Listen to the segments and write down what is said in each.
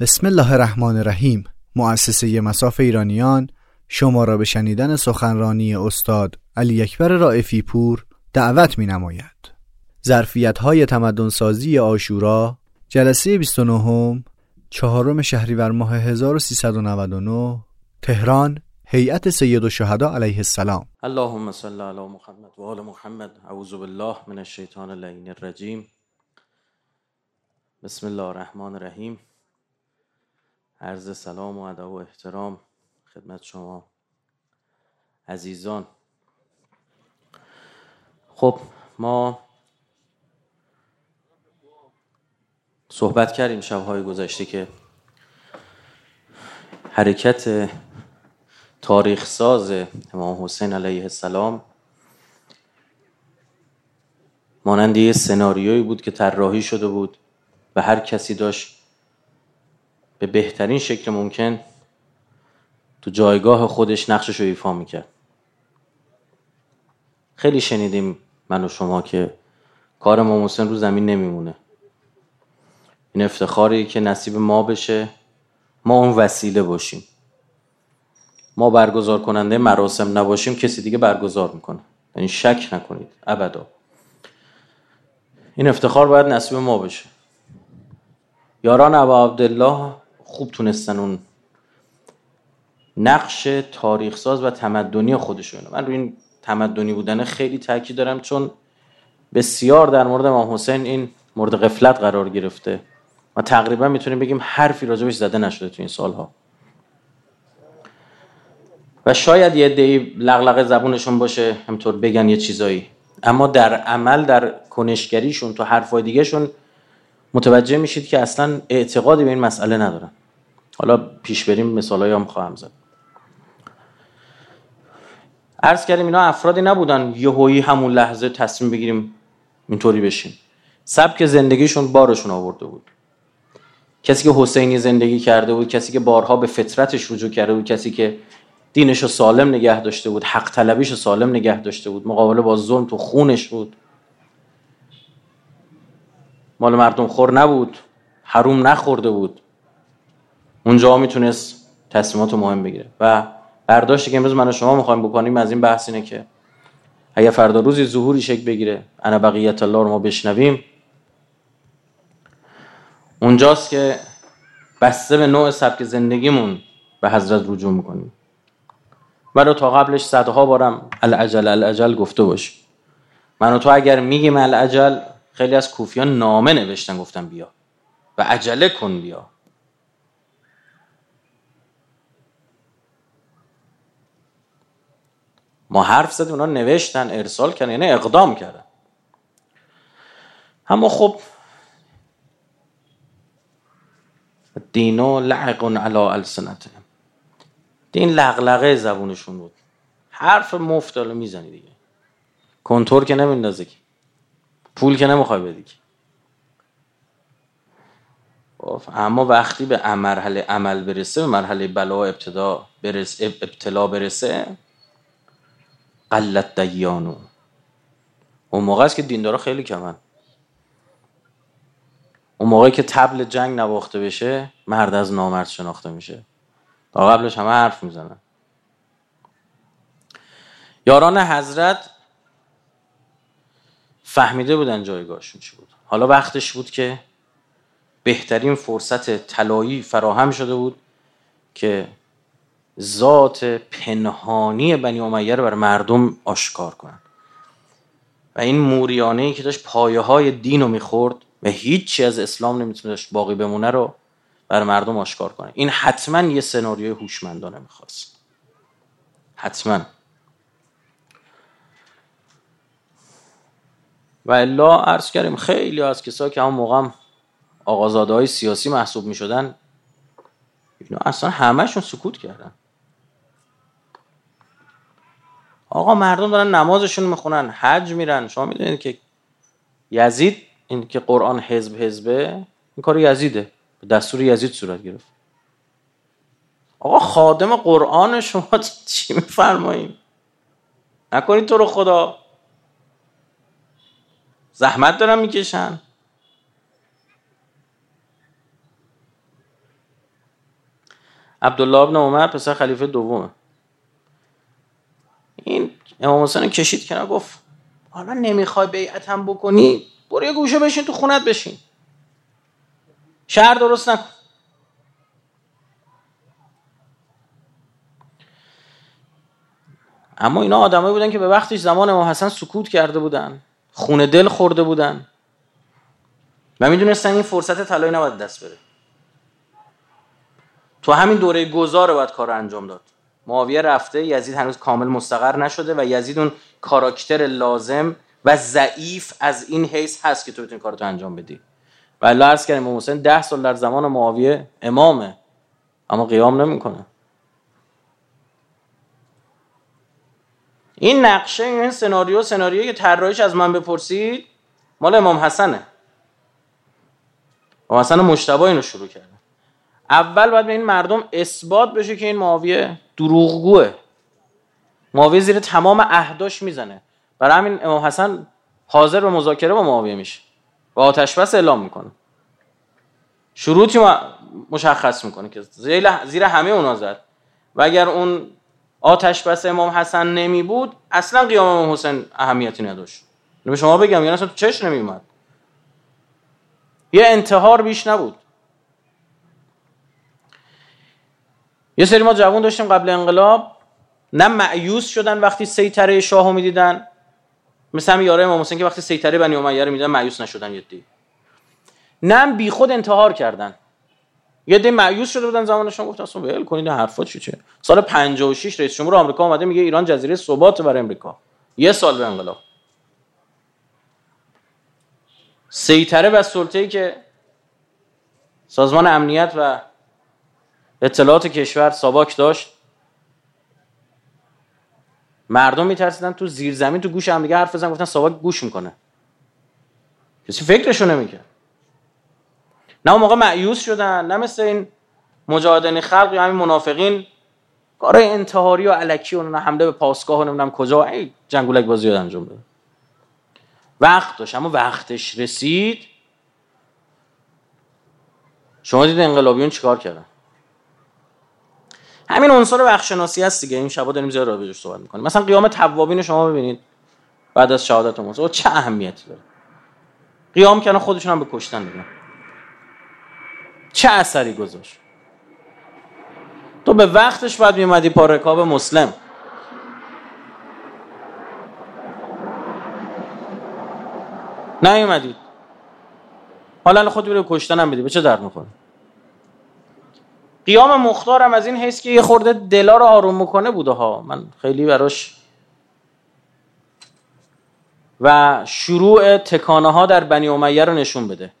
بسم الله الرحمن الرحیم مؤسسه مساف ایرانیان شما را به شنیدن سخنرانی استاد علی اکبر رائفی پور دعوت می نماید. ظرفیت های تمدن سازی آشورا جلسه 29 چهارم شهریور ماه 1399 تهران هیئت سید الشهدا علیه السلام. اللهم صل علی محمد و آل محمد. اعوذ بالله من الشیطان اللعین الرجیم. بسم الله الرحمن الرحیم. عرض سلام و ادب و احترام خدمت شما عزیزان. خب ما صحبت کردیم شبهای گذشته که حرکت تاریخ ساز امام حسین علیه السلام مانند یه سناریویی بود که طراحی شده بود و هر کسی داشت به بهترین شکل ممکن تو جایگاه خودش نقشش رو ایفا می‌کرد. خیلی شنیدیم من و شما که کار امام حسین رو زمین نمیمونه. این افتخاری که نصیب ما بشه ما اون وسیله باشیم. ما برگزار کننده مراسم نباشیم کسی دیگه برگزار می‌کنه. یعنی شک نکنید ابدا. این افتخار باید نصیب ما بشه. یاران ابا عبدالله خوب تونستن اون نقش تاریخ ساز و تمدنی خودشون من روی این تمدنی بودن خیلی تاکید دارم چون بسیار در مورد امام حسین این مورد غفلت قرار گرفته و تقریبا می‌تونیم بگیم حرفی راجبش زده نشده تو این سالها. و شاید یه دی لغلقه زبونشون باشه همطور بگن یه چیزایی. اما در عمل در کنشگریشون تو حرفای دیگهشون متوجه میشید که اصلا اعتقادی به این مسئله ندارن. حالا پیش بریم مثالایی هم خواهم زد. عرض کردیم اینا افرادی نبودن یهویی همون لحظه تصمیم بگیریم اینطوری بشیم. سبک زندگیشون بارشون آورده بود. کسی که حسینی زندگی کرده بود کسی که بارها به فطرتش رجوع کرده بود کسی که دینش رو سالم نگه داشته بود حق طلبیش رو سالم نگه داشته بود مقابله با ظلم تو خونش بود. مال مردم خور نبود حروم نخورده بود. اونجا می‌تونست تصمیمات مهم بگیره. و برداشتی که امروز من و شما می‌خوایم بکنیم از این بحث اینه که اگر فردا روزی ظهوری شکل بگیره انا بقیت الله رو ما بشنویم. اونجاست که بسته به نوع سبک زندگیمون به حضرت رجوع می‌کنیم. ولو تا قبلش صدها بارم العجل العجل گفته باش من و تو اگر میگیم العجل خیلی از کوفیان نامه نوشتن گفتن بیا. و عجله کن بیا. ما حرف زدیم اونا نوشتن ارسال کردن یعنی اقدام کردن. اما خب دینو لعق علی السنته دین لغلقه زبونشون بود. حرف مفت رو می‌زنی دیگه. کنتور که نمیندازه که. پول که نمی‌خوای بدی که. خب، اما وقتی به مرحله عمل برسه به مرحله بلا ابتدا برس ابتلا برسه قلت دیانو. اون موقع است که دیندارا خیلی کمن. اون موقعی که تبل جنگ نواخته بشه مرد از نامرد شناخته میشه. تا قبلش همه حرف می‌زنن. یاران حضرت فهمیده بودن جایگاهشون چی بود. حالا وقتش بود که بهترین فرصت طلایی فراهم شده بود که ذات پنهانی بنی امیه رو بر مردم آشکار کنن. و این موریانه که داشت پایه های دین رو می‌خورد و هیچی از اسلام نمی‌تونست باقی بمونه رو بر مردم آشکار کنه. این حتما یه سناریوی هوشمندانه می‌خواست. حتما. و الا عرض کردیم خیلی از کسایی که همون موقع آقازاده های سیاسی محسوب می شدن اینا اصلا همهشون سکوت کردن. آقا مردم دارن نمازشون می‌خونن حج میرن. شما می‌دونید که یزید این که قرآن حزب حزبه این کار یزیده. به دستور یزید صورت گرفت. آقا خادم قرآن شما چی میفرماییم نکنید تو رو خدا. زحمت دارن می‌کشن. عبدالله ابن عمر پسر خلیفه دومه. امام حسین کشید کنار گفت حالا نمی‌خوای بیعتم بکنی برو یه گوشه بشین تو خونت بشین. شهر درست نکن. اما اینا آدمایی بودن که به وقتش زمان امام حسن سکوت کرده بودن خونه دل خورده بودن. و می‌دونستن این فرصت طلایی نباید دست بره. تو همین دوره گذار باید کار انجام داد. معاویه رفته یزید هنوز کامل مستقر نشده و یزید اون کاراکتر لازم و ضعیف از این حیث هست که تو بتونی کارتو انجام بدی. و الله عرض کردیم امام حسین ده سال در زمان معاویه امامه اما قیام نمی‌کنه. این نقشه این سناریو سناریویی که طراحیش از من بپرسید مال امام حسنه. امام حسن مجتبی اینو شروع کرده. اول باید به این مردم اثبات بشه که این معاویه دروغگوه. معاویه زیر تمام عهداش می‌زنه. برای همین امام حسن حاضر به مذاکره با معاویه میشه و آتش بس اعلام می‌کنه. شروطی مشخص می‌کنه که زیر همه اونا زد. و اگر اون آتش بس امام حسن نمی بود اصلا قیام امام حسین اهمیتی نداشت. به شما بگم یعنی اصلا تو چش نمی اومد. یه انتحار بیش نبود. یه سری ما جوان داشتیم قبل انقلاب نه معیوس شدن وقتی سیطره شاهو می‌دیدن. مثل همین یاره امام که وقتی سیطره بنی امیه رو می‌دیدن مایوس نشدن یه دی. نه بی خود انتحار کردن. یه دی مایوس شده بودن زمانشون گفتن اصلا ول کنید حرفا چی چه؟ سال 56 رئیس جمهور آمریکا اومده میگه ایران جزیره ثبات برای امریکا. یه سال به انقلاب. سیطره و سلطه‌ای که سازمان امنیت و اطلاعات کشور ساباک داشت. مردم میترسیدن تو زیر زمین تو گوش هم دیگه حرف بزنن گفتن ساباک گوش می‌کنه. کسی فکرشو نمی‌کرد. نه اون موقع معیوس شدن نه مثل این مجاهدین خلق یا همین منافقین. کارهای انتحاری و علکی و حمله به پاسگاه و نمی‌دونم کجا ای جنگولک بازی انجام بده وقت داشت اما وقتش رسید. شما دید انقلابیون چیکار کردن؟ همین عنصر بخشناسی هست دیگه. این شبا داریم زیاد راجعش صحبت می‌کنیم. مثلا قیام توابین شما ببینید. بعد از شهادت موسی چه اهمیتی داره؟ قیام کردن خودشون هم به کشتن دیگه چه اثری گذاشت؟ تو به وقتش باید میومدی پا رکاب مسلم. نیومدید حالا خود رو کشتن هم بدی. به چه درد می‌خوره؟ قیام مختارم از این حیث که یه خورده دلا رو آروم می‌کنه بوده ها. من خیلی براش و شروع تکانه ها در بنی امیه رو نشون بده.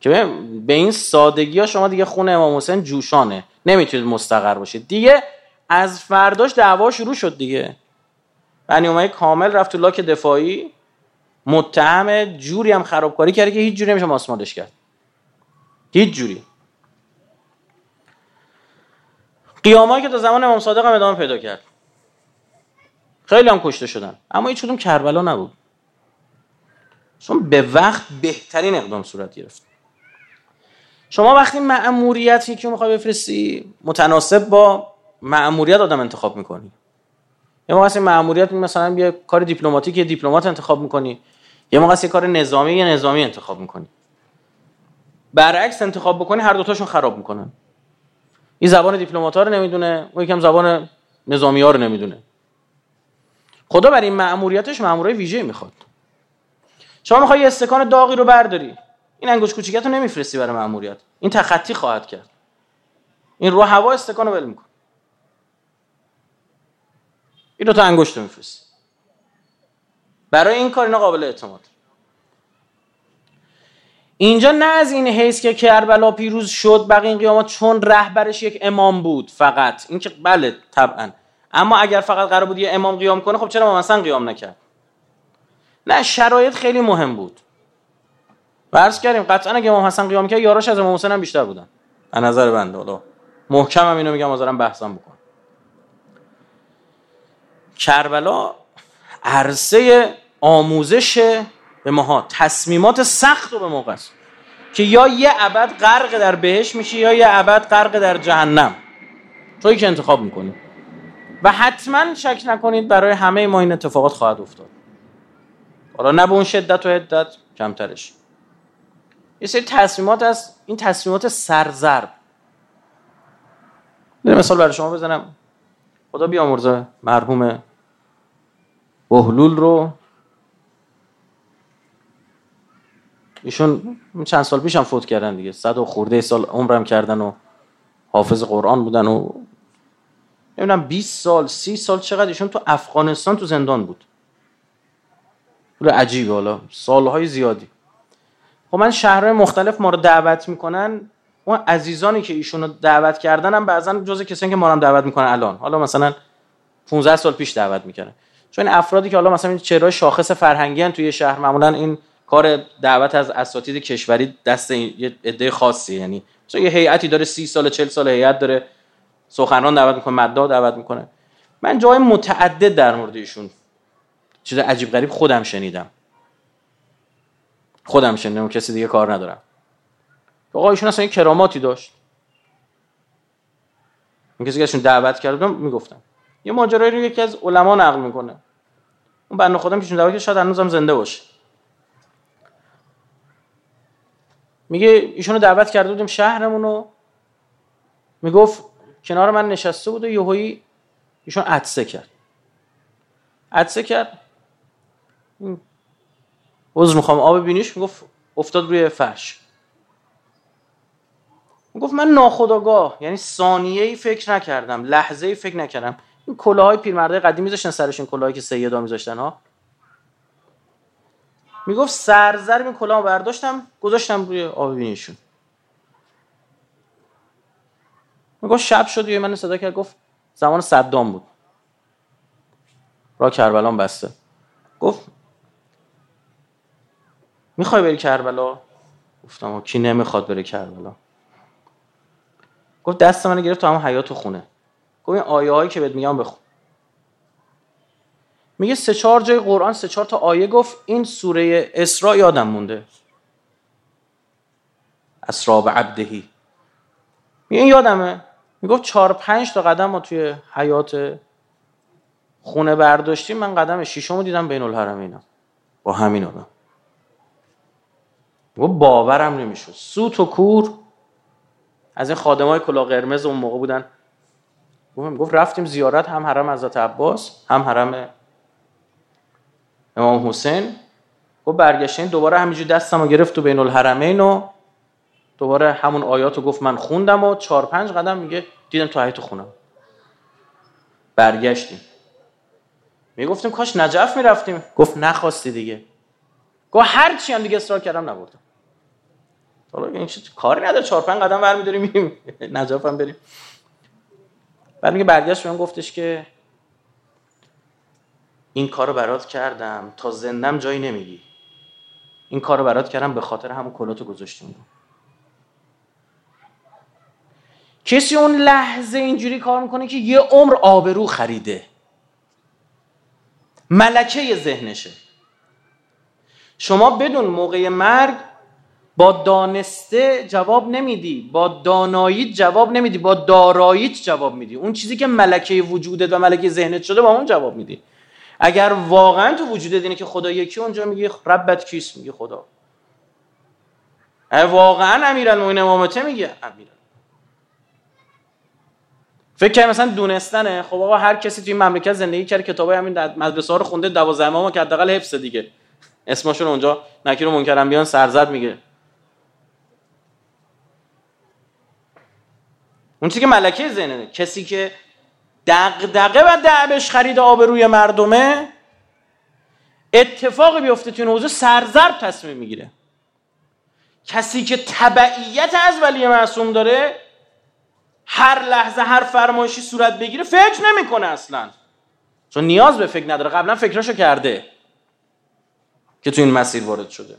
که به این سادگی ها شما دیگه خونه امام حسین جوشانه. نمی‌تونید مستقر باشید. دیگه از فرداش دعوا شروع شد دیگه. بنی امیه کامل رفت تو لاک دفاعی. متهم جوری هم خرابکاری کرده که هیچ جوری نمیشه ماسمالش کرد. هیچ جوری. قیامایی که تا زمان امام صادق هم ادامه پیدا کرد. خیلی هم کشته شدن. اما هیچ کدوم کربلا نبود. چون به وقت بهترین اقدام صورت گرفت. شما وقتی مأموریتی که می‌خوای بفرستی متناسب با مأموریت آدم انتخاب می‌کنی. یه موقع مأموریت مثلا یه کار دیپلماتیک یه دیپلمات انتخاب می‌کنی. یه موقع یه کار نظامی یه نظامی انتخاب می‌کنی. برعکس انتخاب بکنی هر دوتاشون خراب می‌کنن. این زبان دیپلمات ها رو نمی‌دونه اون یکم زبان نظامی ها رو نمی‌دونه. خدا بر این مأموریتش مأمورای ویژه می‌خواد. شما می‌خوای استکان داغی رو برداری این انگوش کوچیکت رو نمیفرستی برای مأموریت. این تخطی خواهد کرد. این رو هوا استکان رو ول میکن. این دو تا انگشت رو میفرستی. برای این کار اینا قابل اعتماد. اینجا نه از این حیث که کربلا پیروز شد بقیه این قیامات چون رهبرش یک امام بود فقط. این که بله طبعا. اما اگر فقط قرار بود یه امام قیام کنه خب چرا مثلا قیام نکرد؟ نه شرایط خیلی مهم بود. فرض کردیم قطعا اگه امام حسن قیام کرد یاراش از امام حسین هم بیشتر بودن. از نظر بنده حالا محکم هم اینو میگم آزارم بحثم بکن کربلا عرصه آموزش به ماها. تصمیمات سخت رو به موقع است. که یا یه ابد غرق در بهش میشه یا یه ابد غرق در جهنم. توی که انتخاب می‌کنید و حتما شک نکنید برای همه ما این اتفاقات خواهد افتاد. حالا نه به اون شدت و حدت کمترش. یه سری تصمیمات از این تصمیمات سرزرب مثال برای شما بزنم. خدا بیامرزه مرحوم بهلول رو ایشون چند سال پیش هم فوت کردن دیگه. صد و خورده سال عمرم کردن و حافظ قرآن بودن و نمی‌دونم 20 سال 30 سال چقدر ایشون تو افغانستان تو زندان بود. پول عجیبه حالا. سالهای زیادی. خب من شهرهای مختلف ما رو دعوت می‌کنن. اون عزیزانی که ایشون رو دعوت کردن هم بعضا جز کسانی که ما رو دعوت می‌کنن الان. حالا مثلا 15 سال پیش دعوت می‌کنن چون افرادی که حالا مثلا چهره شاخص فرهنگی هن توی شهر معمولا این کار دعوت از اساتید کشوری دست یه عده خاصی. یعنی مثلا یه هیئتی داره 30 سال 40 سال هیئت داره سخنران دعوت می‌کنه مدعا دعوت می‌کنه. من جای متعدد در مورد ایشون چیز عجیب غریب خودم شنیدم. خودم شنیدم کسی دیگه کار ندارم. آقا ایشون اصلا کراماتی داشت. این کسی که دعوت کرده می‌گفتم یه ماجرایی رو یکی از علما نقل می‌کنه. اون بنده خودم که دعوت شاید هنوزم زنده باشه. میگه ایشونو دعوت کرده بودیم شهرمون رو. می‌گفت کنار من نشسته بود و یهویی ایشون عدسه کرد. عدسه کرد. عذر می‌خوام آب بینیش می‌گفت افتاد روی فرش. می‌گفت من ناخداگاه یعنی ثانیه ای فکر نکردم لحظه ای فکر نکردم. این کلاهای پیرمرده قدیم میذاشتن سرشون کلاهایی که سیدا میذاشتن ها. می‌گفت سرزر این کلاه برداشتم گذاشتم روی آب بینیشون می‌گفت شب شد یه من صدا کرد گفت زمان صدام بود. را کربلا بسته. گفت می‌خوای بری کربلا؟ گفتم کی نمی‌خواد بره کربلا؟ گفت دست من گرفت تو همون حیات خونه. گفت این آیه هایی که بهت میگم بخون. میگه سه چهار جای قرآن سه چهار تا آیه گفت. این سوره اسراء یادم مونده. اسراء به عبدهی. میگه این یادمه. می‌گفت چهار پنج تا قدم ما توی حیات خونه برداشتیم. من قدم شیشمو دیدم بین الحرمینم با همین آدم. گفت باورم نمی‌شد. سوت و کور. از این خادم های کلا قرمز اون موقع بودن. گفت رفتیم زیارت هم حرم حضرت عباس هم حرم امام حسین گفت برگشتین دوباره همینجور دستم رو گرفت تو بین الحرمین و دوباره همون آیات رو گفت من خوندم و چهار پنج قدم میگه دیدم تو حیات خونم. برگشتیم. می‌گفتیم کاش نجف می‌رفتیم. گفت نخواستی دیگه. گفت هر چی هم دیگه اصرار کردم نبردم. حالا این چه کاری نداره. چهار پنج قدم برمیداریم. نجف هم بریم. بعد میگه برگشت بهم گفتش که این کارو برات کردم تا زندم جایی نمیگی این کارو برات کردم به خاطر همون کلاتو گذاشتیم. کسی اون لحظه اینجوری کار می‌کنه که یه عمر آبرو خریده. ملکه ذهنشه. شما بدون موقع مرگ با دانسته جواب نمیدی با دانایی جواب نمیدی با داراییت جواب میدی. اون چیزی که ملکه وجودت و ملکه ذهنت شده با اون جواب میدی. اگر واقعا تو وجودت اینه که خدا یکی اونجا میگی ربت کیست میگی خدا؟ اگر واقعا امیرالمومنین امامته میگه امیر. فکر کنم مثلا دونستنه؟ خب آقا هر کسی توی مملکت زندگی کرده کتابای همین مدرسه ها رو خونده 12 امام که حداقل حفظ دیگه. اسمشون اونجا نکیر منکرم بیان سرزد میگه. اون چیزی که ملکه ذهنه کسی که دغدغه و دعبش خرید آبروی مردمه اتفاقی بیفته تو این حوزه سرزرب تصمیم می‌گیره. کسی که تبعیت از ولی معصوم داره هر لحظه هر فرمایشی صورت بگیره فکر نمی‌کنه اصلا. چون نیاز به فکر نداره. قبلا فکراشو کرده که تو این مسیر وارد شده.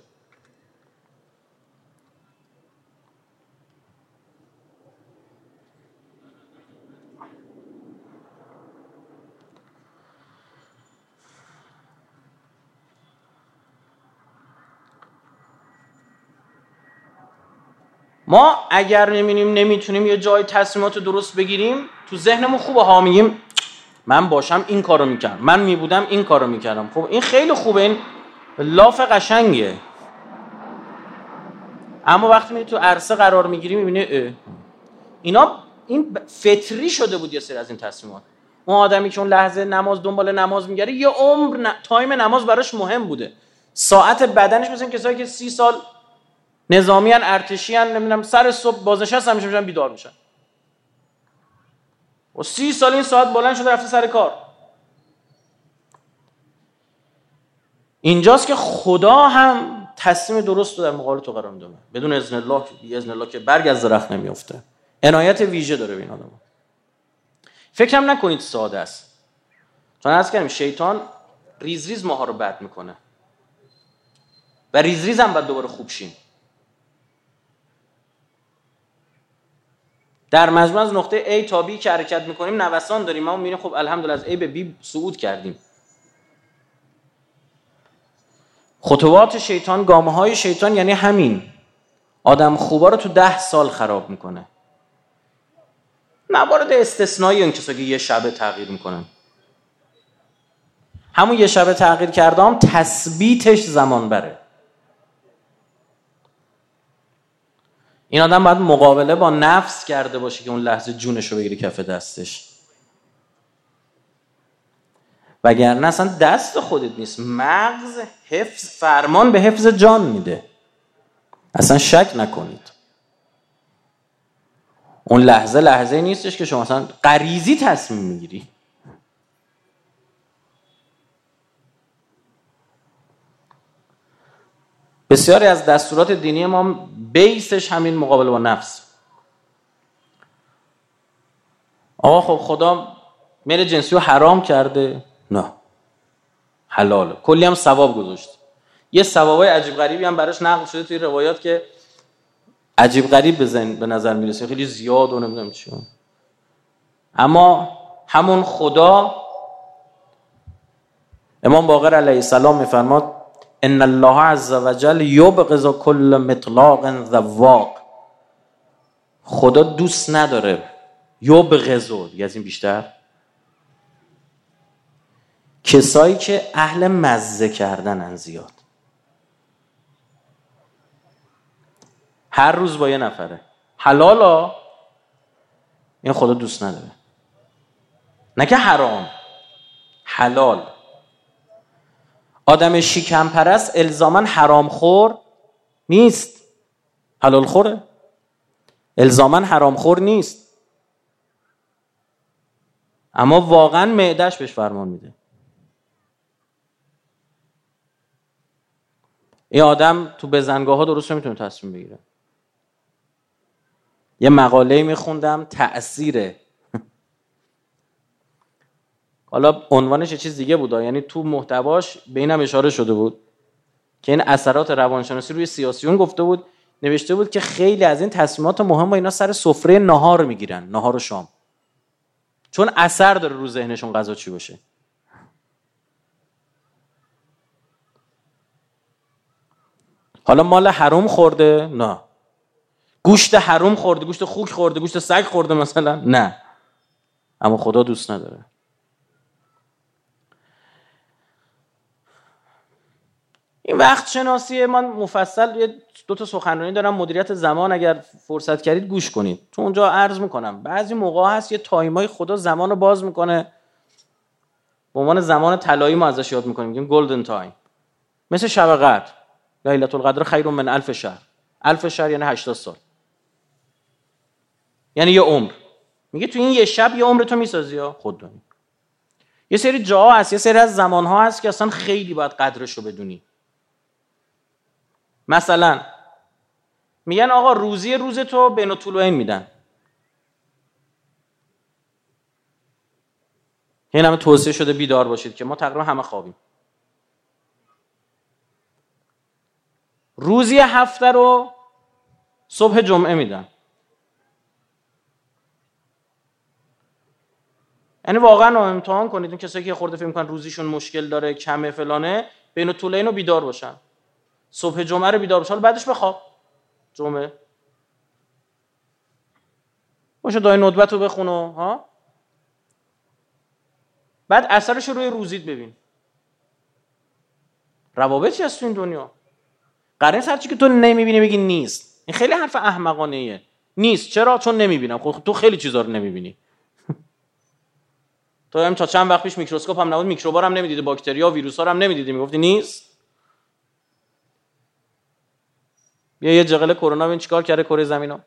ما اگر نمی‌بینیم نمی‌تونیم یه جای تصمیمات درست بگیریم تو ذهنمون خوبه ها میگیم من باشم این کارو می‌کردم من میبودم این کارو می‌کردم. خب این خیلی خوبه این لاف قشنگه. اما وقتی میری تو عرصه قرار می‌گیری می‌بینی اینا این فطری شده بود یه سری از این تصمیمات. اون آدمی که اون لحظه نماز دنبال نماز میگره یه عمر تایم نماز براش مهم بوده. ساعت بدنش مثل کسایی که سی سال نظامی هن ارتشی هن نمی‌دونم سر صبح بازنشست همیشه میشن بیدار میشن. و سی سال این ساعت بلند شده رفته سر کار. اینجاست که خدا هم تصمیم درست رو در مقابل تو قرار میده. بدون اذن الله اذن الله که برگ از درخت نمیفته عنایت ویژه داره به این آدم فکرم نکنید ساده است. چون عرض کردیم شیطان ریز ریز ماها رو بد می‌کنه. و ریز ریز هم باید دوباره خوب شیم. در مجموع از نقطه A تا B که حرکت می‌کنیم نوسان داریم. ما می‌بینیم خب الحمدلله از A به B صعود کردیم. خطوات شیطان گام های شیطان یعنی همین. آدم خوبا رو تو ده سال خراب می‌کنه. موارد استثنایی این کسایی که یه شبه تغییر می‌کنن. همون یه شبه تغییر کرده هم تثبیتش زمان بره. این آدم باید مقابله با نفس کرده باشه که اون لحظه جونش رو بگیره کف دستش. وگرنه اصلا دست خودت نیست. مغز حفظ فرمان به حفظ جان میده. اصلا شک نکنید. اون لحظه لحظه نیستش که شما اصلا غریزی تصمیم می‌گیری. بسیاری از دستورات دینی ما بیسش همین مقابله با نفس. آقا خب خدا میره جنسی رو حرام کرده؟ نه. حلاله. کلی هم ثواب گذاشت. یه ثوابای عجیب غریبی هم براش نقل شده توی روایات که عجیب غریب بزن به نظر می‌رسه. خیلی زیاد و نمی‌دونم چی. اما همون خدا امام باقر علیه السلام میفرماد ان الله عز وجل یبغض کل مطلاق ذواق. خدا دوست نداره یبغض یه از این بیشتر؟ کسایی که اهل مزه کردنن زیاد. هر روز با یه نفره. حلالا این خدا دوست نداره. نه که حرام. حلال. آدم شیکم پرست الزاما حرام خور نیست. حلال خوره الزاما حرام خور نیست. اما واقعا معدش بهش فرمان میده. این آدم تو بزنگاه ها درست نمی‌تونه تصمیم بگیره. یه مقاله میخوندم تأثیر حالا عنوانش یه چیز دیگه بود یعنی تو محتواش به اینم اشاره شده بود که این اثرات روانشناسی روی سیاسیون گفته بود نوشته بود که خیلی از این تصمیمات مهم اینا سر سفره نهار می‌گیرن نهار و شام. چون اثر داره رو ذهنشون غذا چی باشه. حالا مال حروم خورده؟ نه. گوشت حروم خورده گوشت خوک خورده گوشت سگ خورده مثلا؟ نه. اما خدا دوست نداره. این وقت شناسی من مفصل یه دو تا سخنرانی دارم. مدیریت زمان اگر فرصت کردید گوش کنید. تو اونجا عرض می‌کنم. بعضی موقع هست یه تایمای خدا زمان رو باز می‌کنه. به عنوان زمان طلایی ما ازش یاد می‌کنیم. میگیم golden time مثل شب قدر. ليلة القدر خير من ألف شهر. ألف شهر یعنی 80 سال. یعنی یه عمر. میگه تو این یه شب یه عمر تو می‌سازی ها خود دانی یه سری جاها هست. یه سری از زمان ها هست که اصلا خیلی باید قدرش رو بدونی. مثلا میگن آقا روزی روزتو بین طلوعین میدن. این همه توصیه شده بیدار باشید که ما تقریبا همه خوابیم. روزی هفته رو صبح جمعه میدن. یعنی واقعا امتحان کنید. اون کسایی که خورده فکر می‌کنن روزیشون مشکل داره کمه فلانه بین طولین رو بیدار باشن. صبح جمعه رو بیدار باشن بعدش بخواب. جمعه. باشه دای ندبت رو بخونو ها؟ بعد اثرش رو روی روزید ببین. روابطی هست تو این دنیا. قرن هرچی که تو نمی‌بینی بگی نیست. این خیلی حرف احمقانه نیست. چرا؟ چون نمی‌بینم. خب تو خیلی چیزا رو نمی‌بینی. تو هم تا چند وقت پیش میکروسکوپ هم نبود. میکروبا هم نمی‌دیدی. باکتریا ویروس ها هم نمی‌دیدی. می‌گفتی نیست. بیا یه جغل کرونا ببین چیکار کرده کره زمین ها.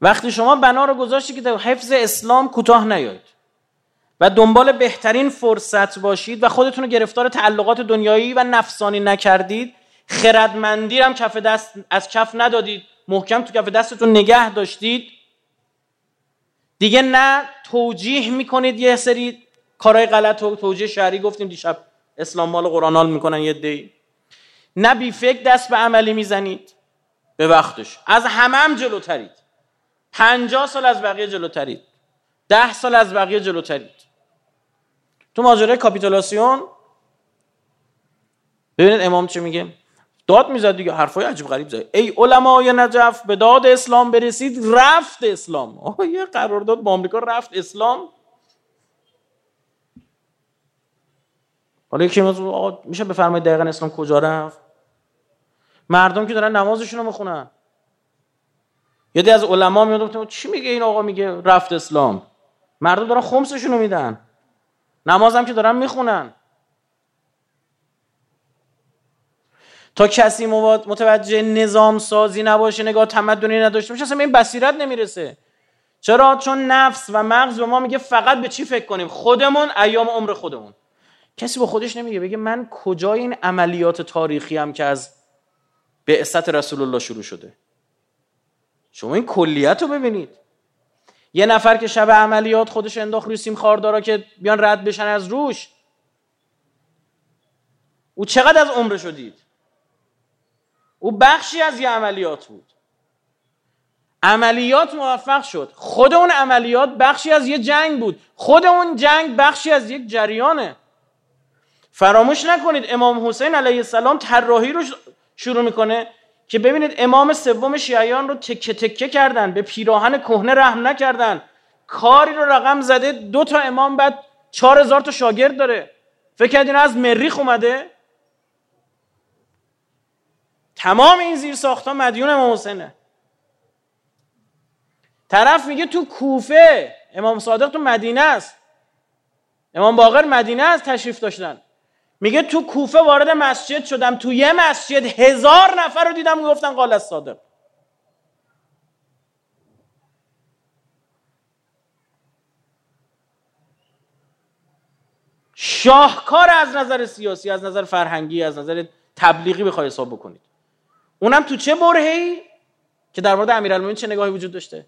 وقتی شما بنا رو گذاشتی که حفظ اسلام کوتاه نیاید و دنبال بهترین فرصت باشید و خودتون رو گرفتار تعلقات دنیایی و نفسانی نکردید خردمندی هم کف دست از کف ندادید محکم تو کف دستتون نگه داشتید دیگه نه توجیه می‌کنید یه سری کارهای غلط و توجیه شهری گفتیم دیشب اسلام مال قرآنال می‌کنن یه دی نه بی فکر دست به عملی می‌زنید. به وقتش. از همه هم جلوترید. پنجاه سال از بقیه جلوترید. ده سال از بقیه جلوترید. تو ماجرای کاپیتولاسیون ببینید امام چه میگه؟ داد می‌زد دیگه حرفای عجیب غریب زد. ای علمای نجف به داد اسلام برسید رفت اسلام. آه یه قرارداد با آمریکا رفت اسلام. حالا یکی آقا میشه بفرمایید دقیقا اسلام کجا رفت؟ مردم که دارن نمازشون رو می‌خونن. یه از علما میاد چی میگه این آقا میگه رفت اسلام؟ مردم دارن خمسشون رو میدن. نمازم که دارن می‌خونن. تا کسی متوجه نظام سازی نباشه نگاه تمدنی نداشته باشه اصلا این بصیرت نمی‌رسه. چرا؟ چون نفس و مغز به ما میگه فقط به چی فکر کنیم؟ خودمون ایام عمر خودمون. کسی به خودش نمیگه بگه من کجای این عملیات تاریخی هم که از بعثت رسول الله شروع شده؟ شما این کلیت رو ببینید. یه نفر که شب عملیات خودش انداخت روی سیم خاردارا که بیان رد بشن از روش. او چقدر از عمر شدید؟ او بخشی از یه عملیات بود. عملیات موفق شد. خود اون عملیات بخشی از یه جنگ بود. خود اون جنگ بخشی از یک جریانه. فراموش نکنید امام حسین علیه السلام طراحی رو شروع می‌کنه که ببینید امام سوم شیعیان رو تکه تکه کردن به پیراهن کهنه رحم نکردن. کاری رو رقم زده دو تا امام بعد چهار هزار تا شاگرد داره. فکر کردین از مریخ اومده؟ تمام این زیر ساخت ها مدیون امام حسینه. طرف میگه تو کوفه امام صادق تو مدینه است. امام باقر مدینه است تشریف داشتن. میگه تو کوفه وارد مسجد شدم. تو یه مسجد هزار نفر رو دیدم گفتن قال از صادق. شاهکار از نظر سیاسی از نظر فرهنگی از نظر تبلیغی بخوای حساب بکنید. اونم تو چه برهی که در مورد امیرالمومنین چه نگاهی وجود داشته؟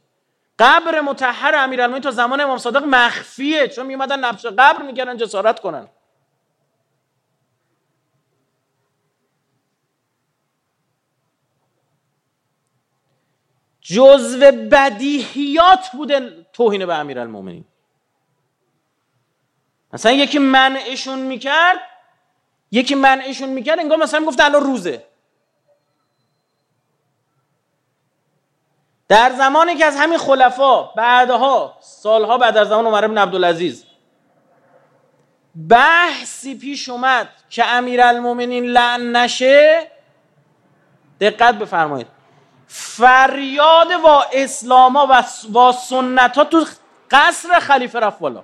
قبر متحر امیرالمومنین تا زمان امام صادق مخفیه. چون میومدن نبش قبر می‌کردن جسارت کنن. جزو بدیهیات بوده توهین به امیرالمومنین. مثلا یکی منعشون می‌کرد یکی منعشون می‌کرد انگار مثلا گفت الان روزه. در زمانی که از همین خلفا بعدها سالها بعد از زمان عمر بن عبدالعزیز بحثی پیش اومد که امیرالمومنین لعن نشه دقت بفرمایید. فریاد و اسلاما و با سنت ها تو قصر خلیفه رفت بالا.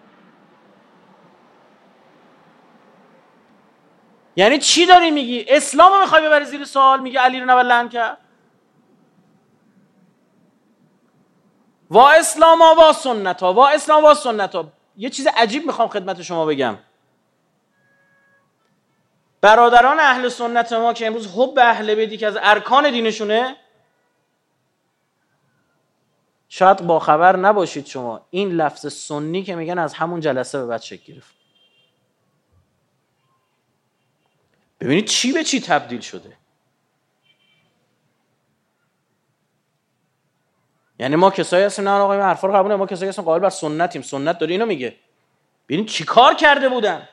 یعنی چی داری میگی؟ اسلام رو می‌خوای ببری زیر سوال؟ میگه علی رو نباید لعن کرد؟ وا اسلام ها وا سنت ها وا اسلام وا سنت یه چیز عجیب می‌خوام خدمت شما بگم. برادران اهل سنت ما که امروز حب اهل بیتی که از ارکان دینشونه شاید با خبر نباشید شما. این لفظ سنی که میگن از همون جلسه به بعد شکل گرفت. ببینید چی به چی تبدیل شده؟ یعنی ما کسایی هستیم نه آقا این حرفا رو قبول ما کسایی هستیم قائل بر سنتیم. سنت داره اینو میگه. ببین چی کار کرده بودن؟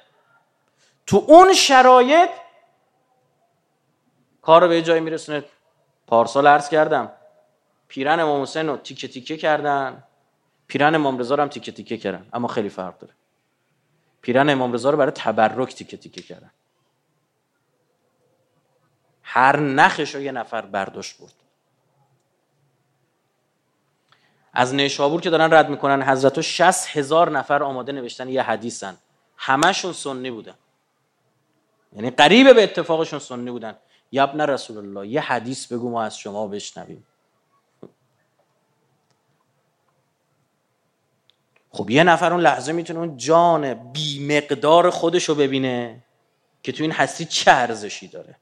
تو اون شرایط کار رو به جایی میرسونه. پارسال عرض کردم. پیرن امام حسین رو تیکه تیکه کردن. پیرن امام رضا رو هم تیکه تیکه کردن. اما خیلی فرق داره. پیرن امام رضا رو برای تبرک تیکه تیکه کردن. هر نخش رو یه نفر برداشت برد. از نیشابور که دارن رد می‌کنن حضرت و شست هزار نفر آماده نوشتن یه حدیثن. همشون سنی بودن. یعنی قریب به اتفاقشون سنی بودن. یبن رسول الله یه حدیث بگو ما از شما بشنویم. خب یه نفر اون لحظه می‌تونه اون جان بی مقدار خودش رو ببینه که تو این هستی چه ارزشی داره.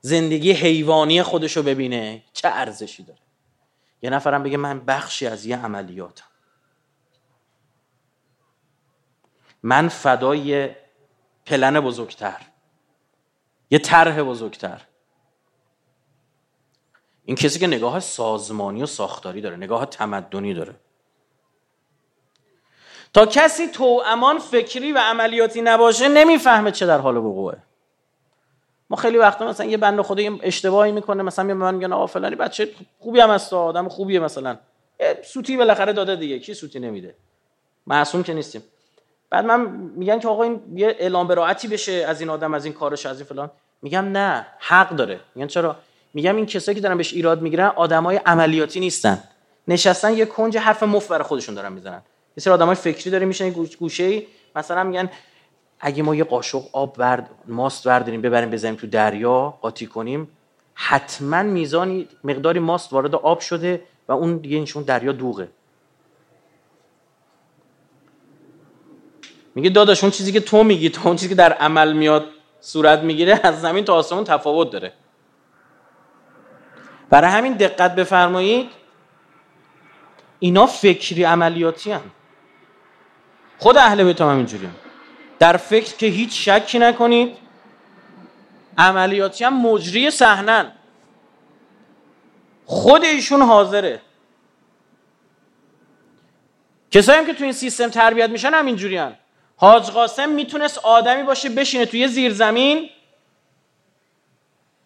زندگی حیوانی خودش رو ببینه چه ارزشی داره. یه نفرم بگه من بخشی از یه عملیاتم. من فدای پلن بزرگتر. یه طرح بزرگتر. این کسی که نگاه سازمانی و ساختاری داره نگاه تمدنی داره. تا کسی تو امان فکری و عملیاتی نباشه نمی‌فهمه چه در حال وقوعه. ما خیلی وقتا مثلا یه بنده خدا یه اشتباهی می‌کنه مثلا من میگن آقا فلانی بچه خوبی هم هست آدم خوبیه مثلا. سوتی بالاخره داده دیگه. کی سوتی نمیده؟ معصوم که نیستیم. بعد من میگن که آقا این یه اعلام براعتی بشه از این آدم از این کارش از این فلان. میگم نه حق داره. میگن چرا؟ میگم این کسایی که دارن بهش ایراد می‌گیرن آدمای عملیاتی نیستن. نشستن یه کنج حرف مفت برای خودشون دارن می‌زنن. یه سری آدمای فکری داره میشن گوشه مثلا میگن اگه ما یه قاشق آب ورد ماست ورداریم ببریم بزنیم تو دریا قاطی کنیم حتما میزانی مقداری ماست وارد آب شده و اون دیگه اینشون دریا دوغه. میگه داداش اون چیزی که تو میگی تو اون چیزی که در عمل میاد صورت می‌گیره از زمین تا آسمون تفاوت داره. برای همین دقت بفرمایید اینا فکری عملیاتی هم. خود اهل بیت هم اینجوری هم. در فکر که هیچ شکی نکنید عملیاتی هم مجری صحنن خود ایشون حاضره کسایی هم که تو این سیستم تربیت میشن هم اینجوری هم. حاج قاسم می‌تونست آدمی باشه بشینه توی زیر زمین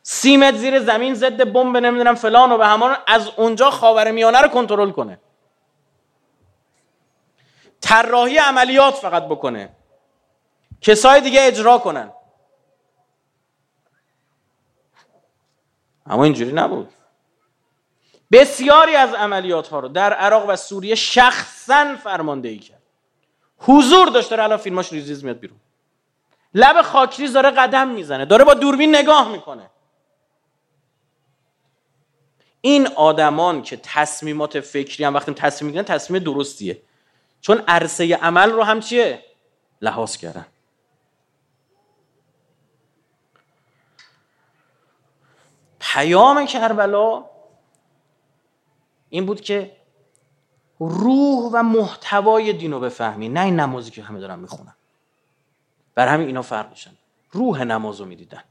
سی متر زیر زمین ضد بمب نمی‌دونم فلان و به همان از اونجا خاور میانه رو کنترل کنه طراحی عملیات فقط بکنه. کسای دیگه اجرا کنن. اما اینجوری نبود. بسیاری از عملیات ها رو در عراق و سوریه شخصا فرماندهی کرد. حضور داشت داره الان فیلماش ریزیز میاد بیرون. لب خاکریز داره قدم می‌زنه داره با دوربین نگاه می‌کنه. این آدمان که تصمیمات فکری هم وقتی تصمیم می‌گیرن تصمیم درستیه. چون عرصه عمل رو هم چیه؟ لحاظ کردن. پیام کربلا این بود که روح و محتوای دین رو بفهمی نه این نمازی که همه دارن می‌خونن. بر همین اینا فرق میشن. روح نماز رو می‌دیدن.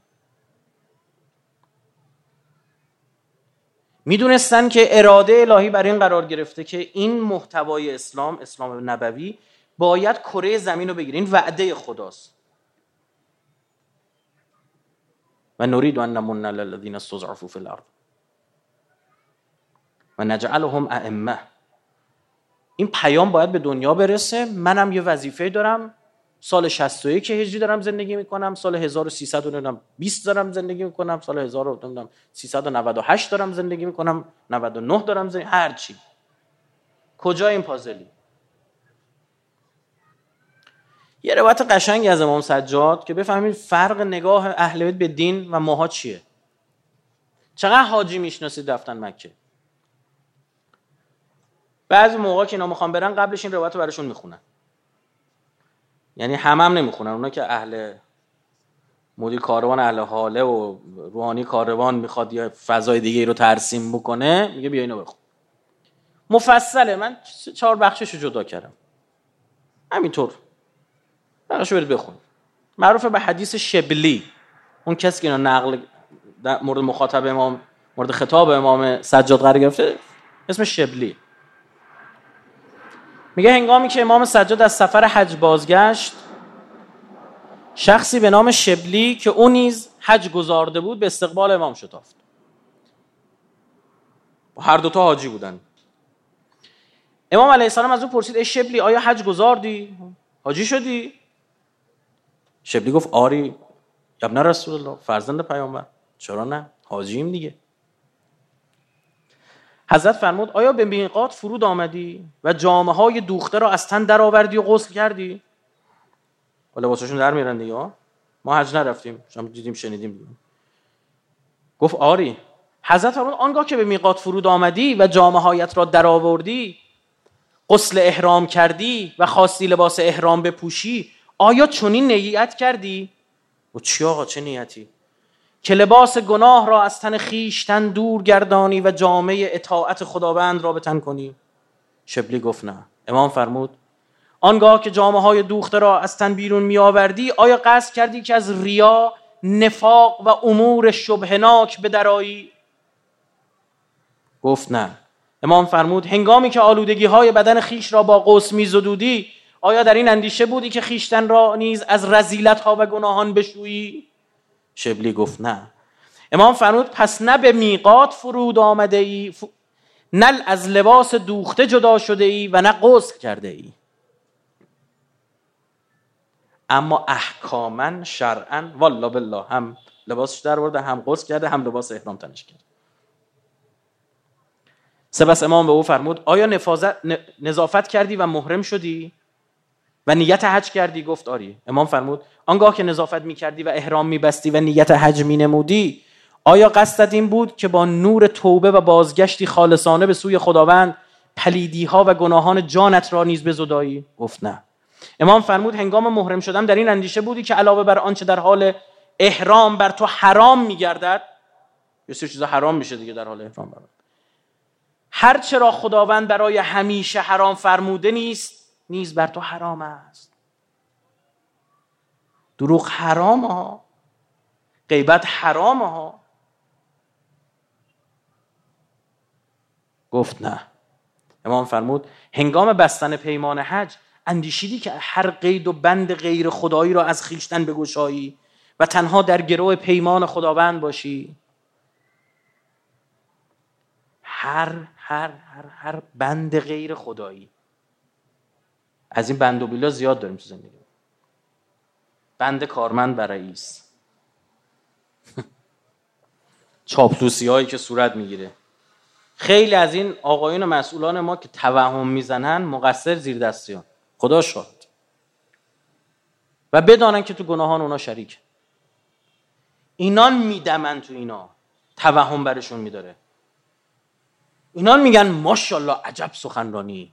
می‌دونستن که اراده الهی بر این قرار گرفته که این محتوای اسلام اسلام نبوی باید کره زمین رو بگیره این وعده خداست. و نرید ان نمن للذین استضعفوا فی الارض. و نجعلهم ائمه. این پیام باید به دنیا برسه. منم یه وظیفه دارم. سال 61 که هجری دارم زندگی می‌کنم سال 1320 دارم زندگی می‌کنم سال 1398 دارم زندگی می‌کنم 99 دارم زندگی هر چی. کجا این پازلی؟ یه روایت قشنگی از امام سجاد که بفهمید فرق نگاه اهل بیت به دین و ماها چیه. چقدر حاجی می‌شناسید رفتن مکه. بعضی موقع که اینا می‌خوان برن قبلش این روایت رو براشون می‌خونن. یعنی همم هم نمی‌خونن. اونا که اهل مدیر کاروان اهل حاله و روحانی کاروان می‌خواد یا فضای دیگه رو ترسیم بکنه میگه بیا اینو بخون. مفصله. من چهار بخشش رو جدا کردم. همینطور. بخشو برید بخون. معروف به حدیث شبلی. اون کسی که اینو نقل مورد مخاطب امام مورد خطاب امام سجاد قرار گرفته اسم شبلی. میگه هنگامی که امام سجاد از سفر حج بازگشت شخصی به نام شبلی که او نیز حج گذارده بود به استقبال امام شتافت هر دوتا حاجی بودن امام علیه السلام از او پرسید ای شبلی آیا حج گذاردی؟ حاجی شدی؟ شبلی گفت آری ابن رسول الله فرزند پیامبر چرا نه؟ حاجیم دیگه حضرت فرمود آیا به میقات فرود آمدی و جامعه های دوخته را از تن درآوردی و غسل کردی؟ و لباسشون در میرن دیگه ما حج نرفتیم شما دیدیم شنیدیم دیگه. گفت آری حضرت فرمود آنگاه که به میقات فرود آمدی و جامعه هایت را درآوردی غسل احرام کردی و خواستی لباس احرام بپوشی آیا چنین نیت کردی؟ و چی آقا چه نیتی؟ که لباس گناه را از تن خیشتن دور گردانی و جامعه اطاعت خداوند را به کنی. شبلی گفت نه. امام فرمود آنگاه که جامعه های دوخته را از تن بیرون می آوردی آیا قصد کردی که از ریا نفاق و امور شبهناک به درایی گفت نه. امام فرمود هنگامی که آلودگی های بدن خیش را با قوس می زدودی آیا در این اندیشه بودی که خیشتن را نیز از رزیلت ها و گناهان بشویی؟ شبلی گفت نه. امام فرمود پس نه به میقات فرود آمده ای نه از لباس دوخته جدا شده ای و نه غسل کرده ای اما احکاما شرعا والله بالله هم لباسش در برده هم غسل کرده هم لباس احرام تنش کرده. سپس امام به او فرمود آیا نظافت کردی و محرم شدی؟ و نیت حج کردی؟ گفت آری. امام فرمود آنگاه که نظافت می کردی و احرام می بستی و نیت حج می نمودی آیا قصدت این بود که با نور توبه و بازگشتی خالصانه به سوی خداوند پلیدی ها و گناهان جانت را نیز بزدایی؟ گفت نه. امام فرمود هنگام محرم شدم در این اندیشه بودی که علاوه بر آنچه در حال احرام بر تو حرام میگردد؟ یه سری چیزا حرام میشه دیگه در حال احرام بر هر چرا خداوند برای همیشه حرام فرموده نیست نیز بر تو حرام است. دروغ حرام ها غیبت حرام ها گفت نه. امام فرمود هنگام بستن پیمان حج اندیشیدی که هر قید و بند غیر خدایی را از خیشتن بگشایی و تنها در گروه پیمان خداوند باشی. هر هر هر هر بند غیر خدایی از این بند و بیلا زیاد داریم تو زندگی بند کارمند و رئیس چاپلوسی هایی که صورت می‌گیره. خیلی از این آقایون و مسئولان ما که توهم می‌زنن مقصر زیر دستیان. خدا شاد. و بدانن که تو گناهان اونا شریک اینان میدمن تو اینا. توهم برشون میداره. اینان میگن ماشاءالله عجب سخنرانی.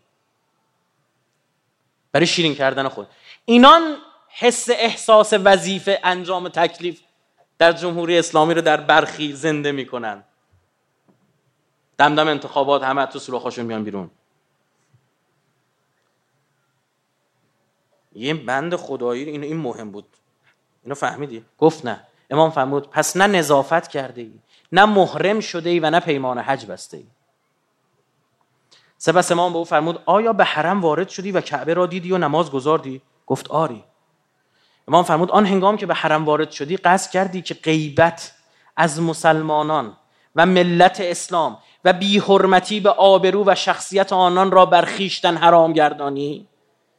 برای شیرین کردن خود. اینان حس احساس وظیفه انجام تکلیف در جمهوری اسلامی رو در برخی زنده می‌کنن. دمدم انتخابات همه تو سوراخاشون میان بیرون. یه بند خدایی این این مهم بود. اینو فهمیدی؟ گفت نه. امام فرمود پس نه نظافت کرده ای نه محرم شده ای و نه پیمان حج بسته ای سپس امام به او فرمود آیا به حرم وارد شدی و کعبه را دیدی و نماز گذاردی؟ گفت آری. امام فرمود آن هنگام که به حرم وارد شدی قصد کردی که غیبت از مسلمانان و ملت اسلام و بی حرمتی به آبرو و شخصیت آنان را بر خیشتن حرام گردانی؟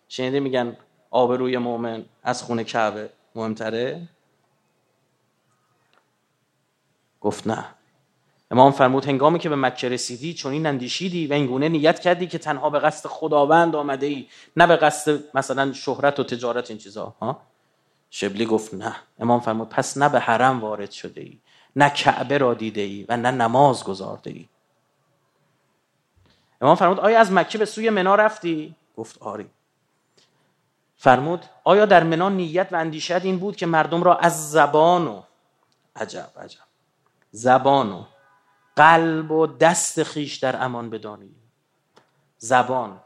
شنیده میگن آبروی مؤمن از خونه کعبه مهمتره؟ گفت نه. امام فرمود هنگامی که به مکه رسیدی چون این اندیشیدی و اینگونه نیت کردی که تنها به قصد خداوند آمده ای نه به قصد مثلا شهرت و تجارت این چیزا. ها؟ شبلی گفت نه. امام فرمود پس نه به حرم وارد شده ای نه کعبه را دیده ای و نه نماز گذارده ای امام فرمود آیا از مکه به سوی منا رفتی؟ گفت آری. فرمود آیا در منا نیت و اندیشت این بود که مردم را از زبان و عجب عجب. زبان و قلب و دست خیش در امان بدانی زبان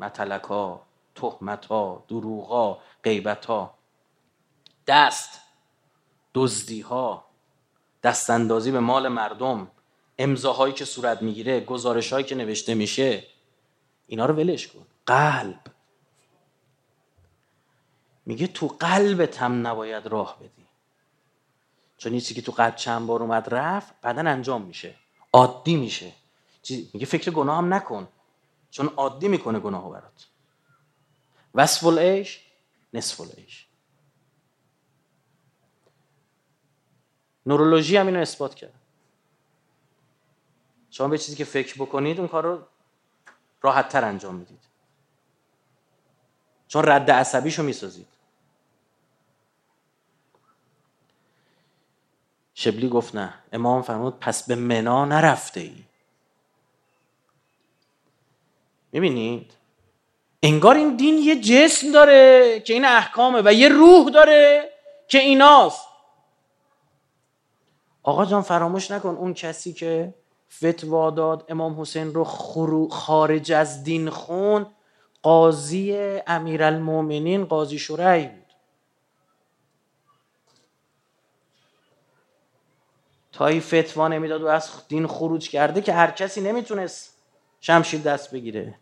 متلک ها تهمت ها دروغ ها غیبت ها دست دزدی ها دست اندازی به مال مردم. امضاهایی که صورت می‌گیره گزارش هایی که نوشته میشه. اینا رو ولش کن. قلب. میگه تو قلبت هم نباید راه بدی. چون این که تو قلب چند بار اومد رفت بعدا انجام میشه. عادی میشه. میگه فکر گناه هم نکن. چون عادی می‌کنه گناه برات. وصف العیش نصف العیش. نورولوژی هم اینو اثبات کرد. شما به چیزی که فکر بکنید اون کار رو راحت تر انجام می‌دید. چون رد عصبیشو می‌سازید. شبلی گفت نه. امام فرمود پس به منا نرفته ای. می‌بینید انگار این دین یه جسم داره که این احکامه و یه روح داره که ایناست. آقا جان فراموش نکن اون کسی که فتوا داد امام حسین رو خارج از دین خون قاضی امیرالمؤمنین قاضی شرعی بود تا این فتوا نمی‌داد و از دین خروج کرده که هر کسی نمی‌تونست شمشیر دست بگیره.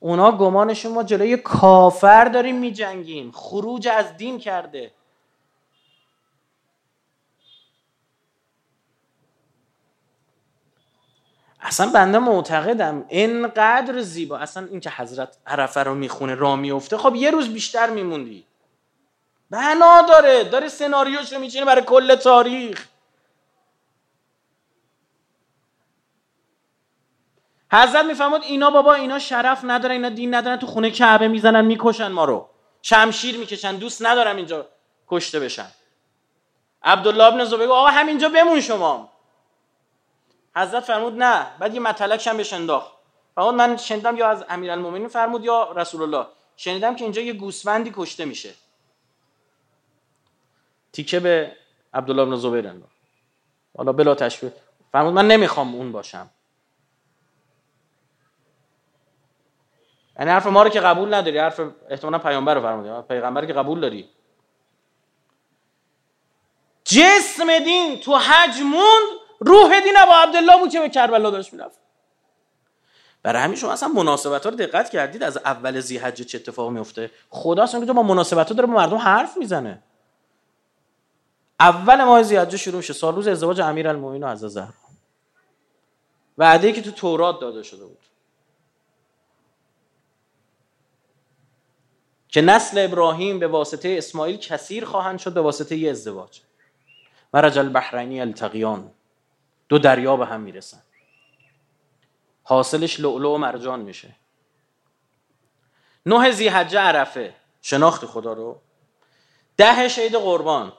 اونا گمانشون ما جلوی کافر داریم میجنگیم. خروج از دین کرده. اصلا بنده معتقدم اینقدر زیبا. اصلا این که حضرت عرفه رو می‌خونه را میفته خب یه روز بیشتر میموندی. بنا داره داره سناریوش رو میچینه برای کل تاریخ. حضرت می‌فهمد اینا بابا اینا شرف ندارن اینا دین ندارن تو خونه کعبه می‌زنن می‌کشن ما رو. شمشیر می‌کشن دوست ندارم اینجا کشته بشن. عبدالله ابن زبیر آقا همینجا بمون شما. حضرت فرمود نه بعد یه متلکش هم بهش انداخت. فرمود من شنیدم یا از امیرالمومنین فرمود یا رسول الله شنیدم که اینجا یه گوسفندی کشته میشه. تیکه به عبدالله بن زبیر انداخت. حالا بلا تشبیه فرمود من نمی‌خوام اون باشم. یعنی حرف ما رو که قبول نداری حرف احتمالا پیامبر رو فرمودی پیغمبر که قبول داری. جسم دین تو حج موند روح دین ابا عبدالله بود که به کربلا داشت می‌رفت. برای همین شما اصلا مناسبت ها رو دقت کردید از اول زیحجه چه اتفاق میفته خدا اصلا با مناسبت ها داره با مردم حرف می‌زنه. اول ماه زیحجه شروع میشه. سال روز ازدواج امیر المومنین و از وعده که تو تورات داده شده بود. که نسل ابراهیم به واسطه اسماعیل کثیر خواهند شد به واسطه ی ازدواج. مرج البحرینی التقیان. دو دریا به هم می‌رسن. حاصلش لؤلؤ و مرجان میشه. نه زیحجه عرفه. شناخت خدا رو. ده عید قربان.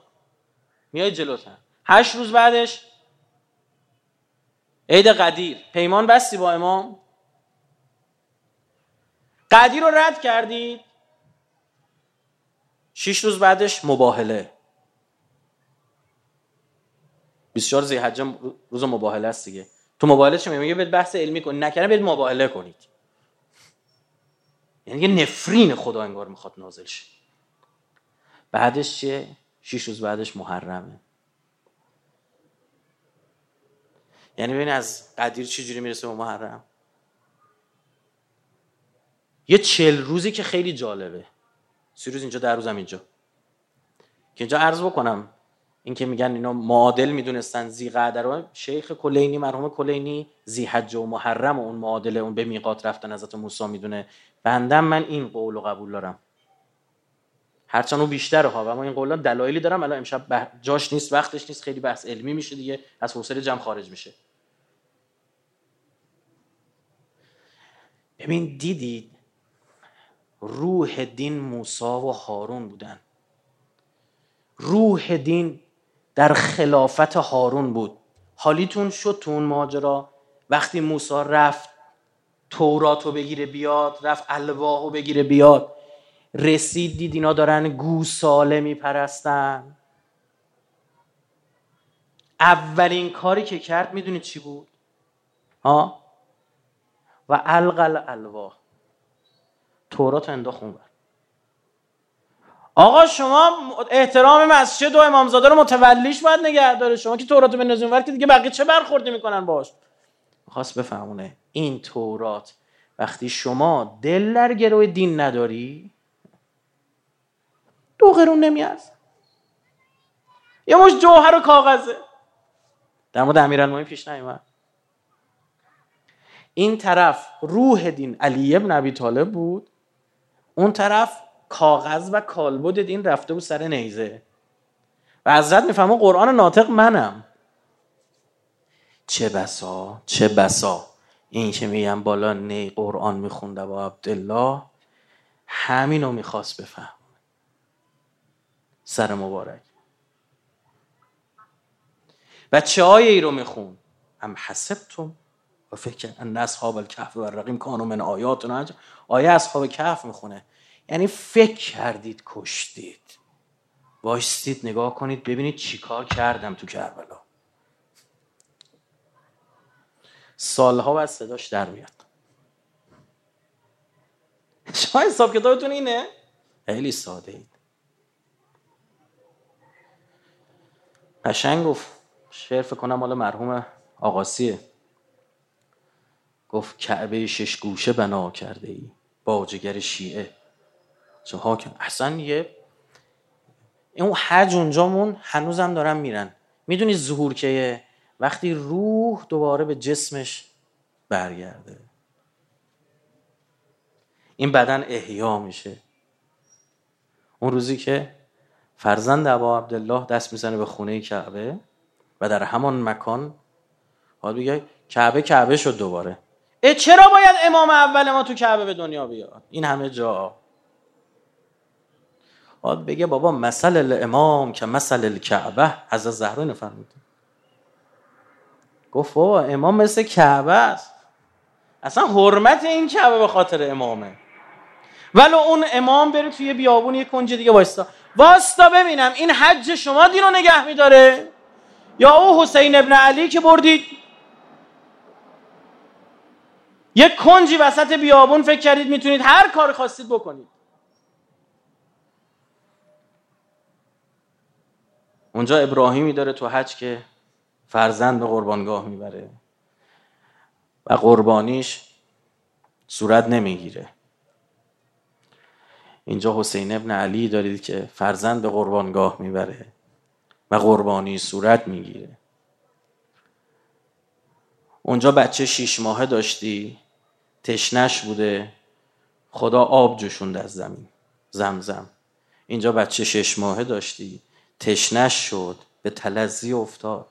میای جلوتر. هشت روز بعدش عید قدیر. پیمان بستی با امام. قدیر رو رد کردید. شیش روز بعدش مباهله. 24 ذی‌حجه روز مباهله است دیگه. تو مباهله چه میگه؟ به بحث علمی کن. نکنه برید مباهله کنید. یعنی یه نفرین خدا انگار می‌خواد نازل شه. بعدش چیه؟ شیش روز بعدش محرمه. یعنی ببین از قدیر چه جوری می‌رسه به محرم؟ یه چل روزی که خیلی جالبه. سی اینجا در روزم اینجا. که اینجا عرض بکنم این که میگن اینا معادل می‌دونستن زی قدر شیخ کلینی مرحوم کلینی زی حج و محرم و اون معادل اون به میقات رفتن حضرت موسی می‌دونه. بندم من این قول و قبول دارم. هرچند اون بیشتره ها و اما این قولا دلایلی دارم. الان امشب جاش نیست وقتش نیست خیلی بحث علمی میشه دیگه. از حوصله جمع خارج میشه. ببین دیدید روح دین موسا و هارون بودن. روح دین در خلافت هارون بود. حالیتون شد تو اون ماجرا. وقتی موسی رفت توراتو بگیره بیاد رفت الواحو بگیره بیاد. رسید دید اینا دارن گوساله میپرستن. اولین کاری که کرد می‌دونید چی بود؟ ها؟ و القل الواح. تورات انداخت اونور. آقا شما احترام مسجد و امامزاده رو متولیش باید نگه داره. شما که تورات به ور که دیگه بقیه چه برخوردی می‌کنن باش خواست بفهمونه. این تورات وقتی شما دل در گروه دین نداری دو قرون نمیارز یه مش جوهر و کاغذه. در مورد امیرالمومنین پیش نیومد. این طرف روح دین علی ابن ابی طالب بود. اون طرف کاغذ و کالبد دین رفته بود سر نیزه. و حضرت می‌فهمه قرآن ناطق منم. چه بسا چه بسا. این که میگم بالا نی قرآن میخونده با عبدالله همینو می‌خواست بفهم سر مبارک. بچه های ای رو میخون هم حسبتم و فکر ان اصحاب الکهف و رقیم کانو من آیات آیه اصحاب کهف می‌خونه. یعنی فکر کردید کشتید. وایستید نگاه کنید ببینید چیکار کردم تو کربلا. سالها بعد صداش در میاد. شما حساب کتابتون اینه؟ خیلی ساده اید. قشنگ گفت. شعر کنم مال مرحوم آقاسیه. گفت کعبه شش گوشه بنا کرده ای باجگر شیعه. چه حاکم اصلا یه اون حج اونجامون هنوزم دارن میرن. می‌دونی ظهور که وقتی روح دوباره به جسمش برگرده. این بدن احیا میشه. اون روزی که فرزند ابا عبدالله دست می‌زنه به خونه کعبه و در همان مکان حال بگه کعبه کعبه شد دوباره. چرا باید امام اول ما تو کعبه به دنیا بیاد؟ این همه جا. حال بگه بابا مثل الامام که مثل الکعبه. از زهرا نفرمود گفت بابا امام مثل کعبه است. اصلا حرمت این کعبه به خاطر امامه. ولو اون امام بره توی بیابون یه کنج دیگه واستا واستا ببینم این حج شما دینو نگه میداره؟ یا او حسین ابن علی که بردید؟ یک کنجی وسط بیابون فکر کردید می‌تونید هر کار خواستید بکنید. اونجا ابراهیمی داره تو حج که فرزند به قربانگاه می‌بره و قربانیش صورت نمی‌گیره. اینجا حسین ابن علی دارید که فرزند به قربانگاه می‌بره و قربانی صورت می‌گیره. اونجا بچه شیش ماهه داشتی. تشنش بوده. خدا آب جوشوند از زمین. زمزم اینجا بچه شش ماهه داشتی. تشنش شد. به تلزی افتاد.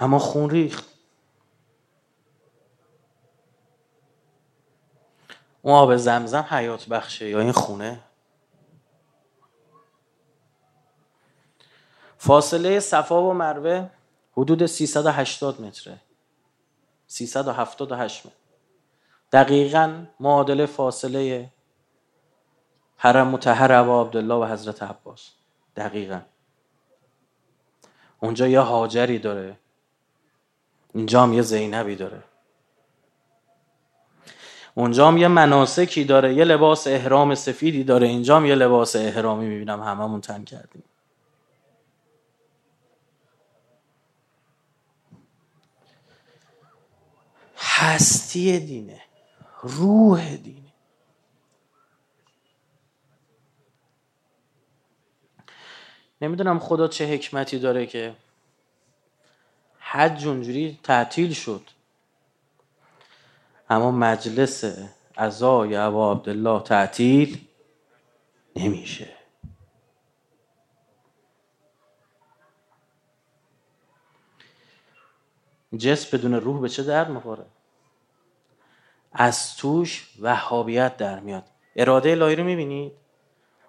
اما خون ریخت. اون آب زمزم حیات بخشه یا این خونه؟ فاصله صفا و مروه حدود 380 متره. 378 متر. دقیقا معادل فاصله حرم متحر و عبدالله و حضرت عباس. دقیقا. اونجا یه هاجری داره. اینجا هم یه زینبی داره. اونجا هم یه مناسکی داره. یه لباس احرام سفیدی داره. اینجا هم یه لباس احرامی می‌بینم. هممون تن کردیم. هستی دینه روح دینه. نمی‌دونم خدا چه حکمتی داره که حج اونجوری تعطیل شد. اما مجلس ازای ابا عبدالله تعطیل نمیشه. جسم بدون روح به چه درد می‌خوره؟ از توش وهابیت در میاد. اراده الهی رو می‌بینید؟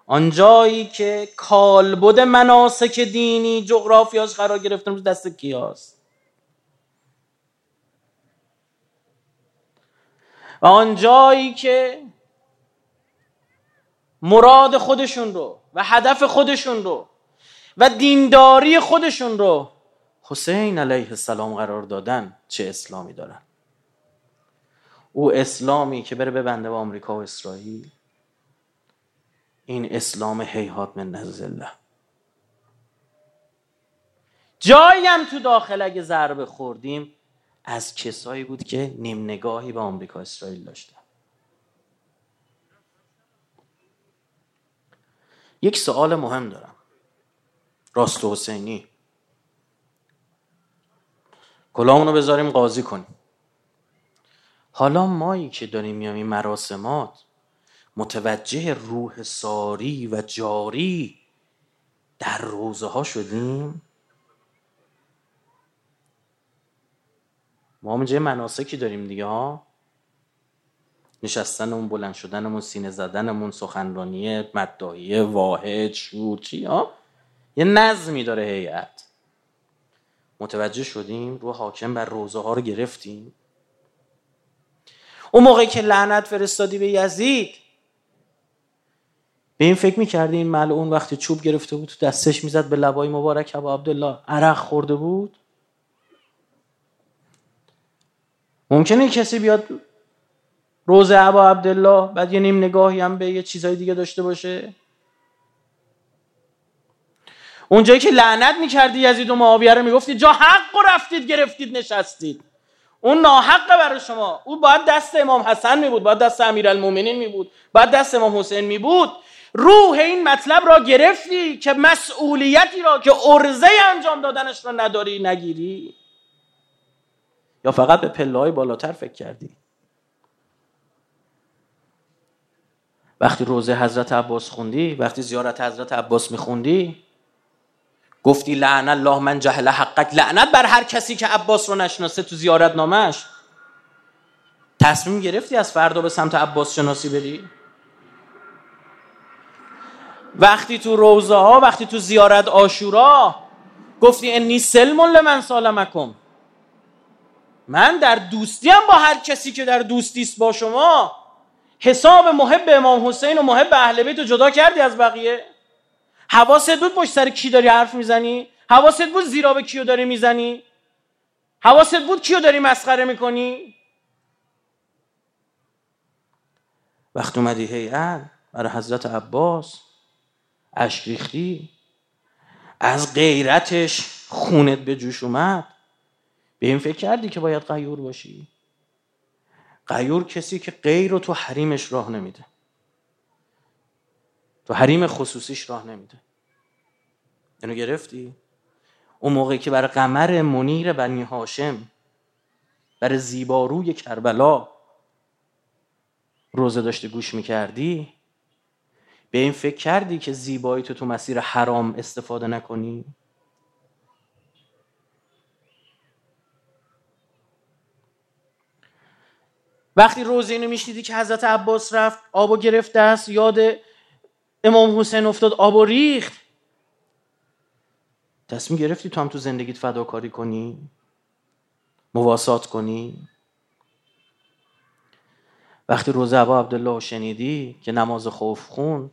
آنجایی که کالبد مناسک دینی جغرافیاش قرار گرفته رو دست کیاست؟ و آنجایی که مراد خودشون رو و هدف خودشون رو و دینداری خودشون رو حسین علیه السلام قرار دادن چه اسلامی دارن؟ او اسلامی که بره ببنده با آمریکا و اسرائیل. این اسلام هیهات من الله جایی هم تو داخل اگه ضربه خوردیم از کسایی بود که نیم نگاهی به آمریکا اسرائیل داشتن. یک سوال مهم دارم. راست حسینی. کلاهمون رو بذاریم قاضی کنیم. حالا مایی که داریم میام این مراسمات متوجه روح ساری و جاری در روزه ها شدیم؟ ما هم مناسکی داریم دیگه ها؟ نشستنمون بلند شدنمون سینه زدنمون سخنرانیه مدعایه واحد شورچی ها؟ یه نظمی داره هیئت. متوجه شدیم رو حاکم بر روزه ها رو گرفتیم. اون موقعی که لعنت فرستادی به یزید. به این فکر می‌کردی این ملعون وقتی چوب گرفته بود تو دستش می‌زد به لبای مبارک ابا عبدالله؟ عرق خورده بود؟ ممکنه کسی بیاد روز ابا عبدالله بعد یه نیم نگاهی هم به یه چیزای دیگه داشته باشه؟ اونجایی که لعنت می‌کردی یزید و معاویه رو می‌گفتی جا حق رفتید گرفتید نشستید. اون ناحقه برای شما. او باید دست امام حسن می بود باید دست امیرالمومنین می بود باید دست امام حسین می بود روح این مطلب را گرفتی که مسئولیتی را که ارزه انجام دادنش را نداری نگیری. یا فقط به پله های بالاتر فکر کردی. وقتی روزه حضرت عباس خوندی وقتی زیارت حضرت عباس میخوندی گفتی لعن الله من جهل حقک. لعنت بر هر کسی که عباس رو نشناسه تو زیارت نامش تصمیم گرفتی از فردا به سمت عباس شناسی بری؟ وقتی تو روزه ها وقتی تو زیارت آشورا گفتی انی سلم لمن سالمکم. من در دوستیم با هر کسی که در دوستی است با شما. حساب محب امام حسین و محب اهل بیت رو جدا کردی از بقیه؟ حواست بود پشت سر کی داری حرف می‌زنی؟ حواست بود زیرا به کیو داری می‌زنی؟ حواست بود کیو داری مسخره می‌کنی؟ وقت اومدی هیئت برای حضرت عباس اشک ریختی. از غیرتش خونت به جوش اومد. به این فکر کردی که باید قیور باشی؟ قیور کسی که غیر رو تو حریمش راه نمیده. تو حریم خصوصیش راه نمیده اینو گرفتی؟ اون موقعی که برای قمر منیر بنی هاشم برای زیباروی کربلا روزه داشته گوش می‌کردی به این فکر کردی که زیبایی تو تو مسیر حرام استفاده نکنی وقتی روزه اینو میشنیدی که حضرت عباس رفت آبو گرفت دست یاد امام حسین افتاد آب ریخت. تصمیم گرفتی تو هم تو زندگیت فداکاری کنی؟ مواسات کنی؟ وقتی روزه ابا عبدالله شنیدی که نماز خوف خون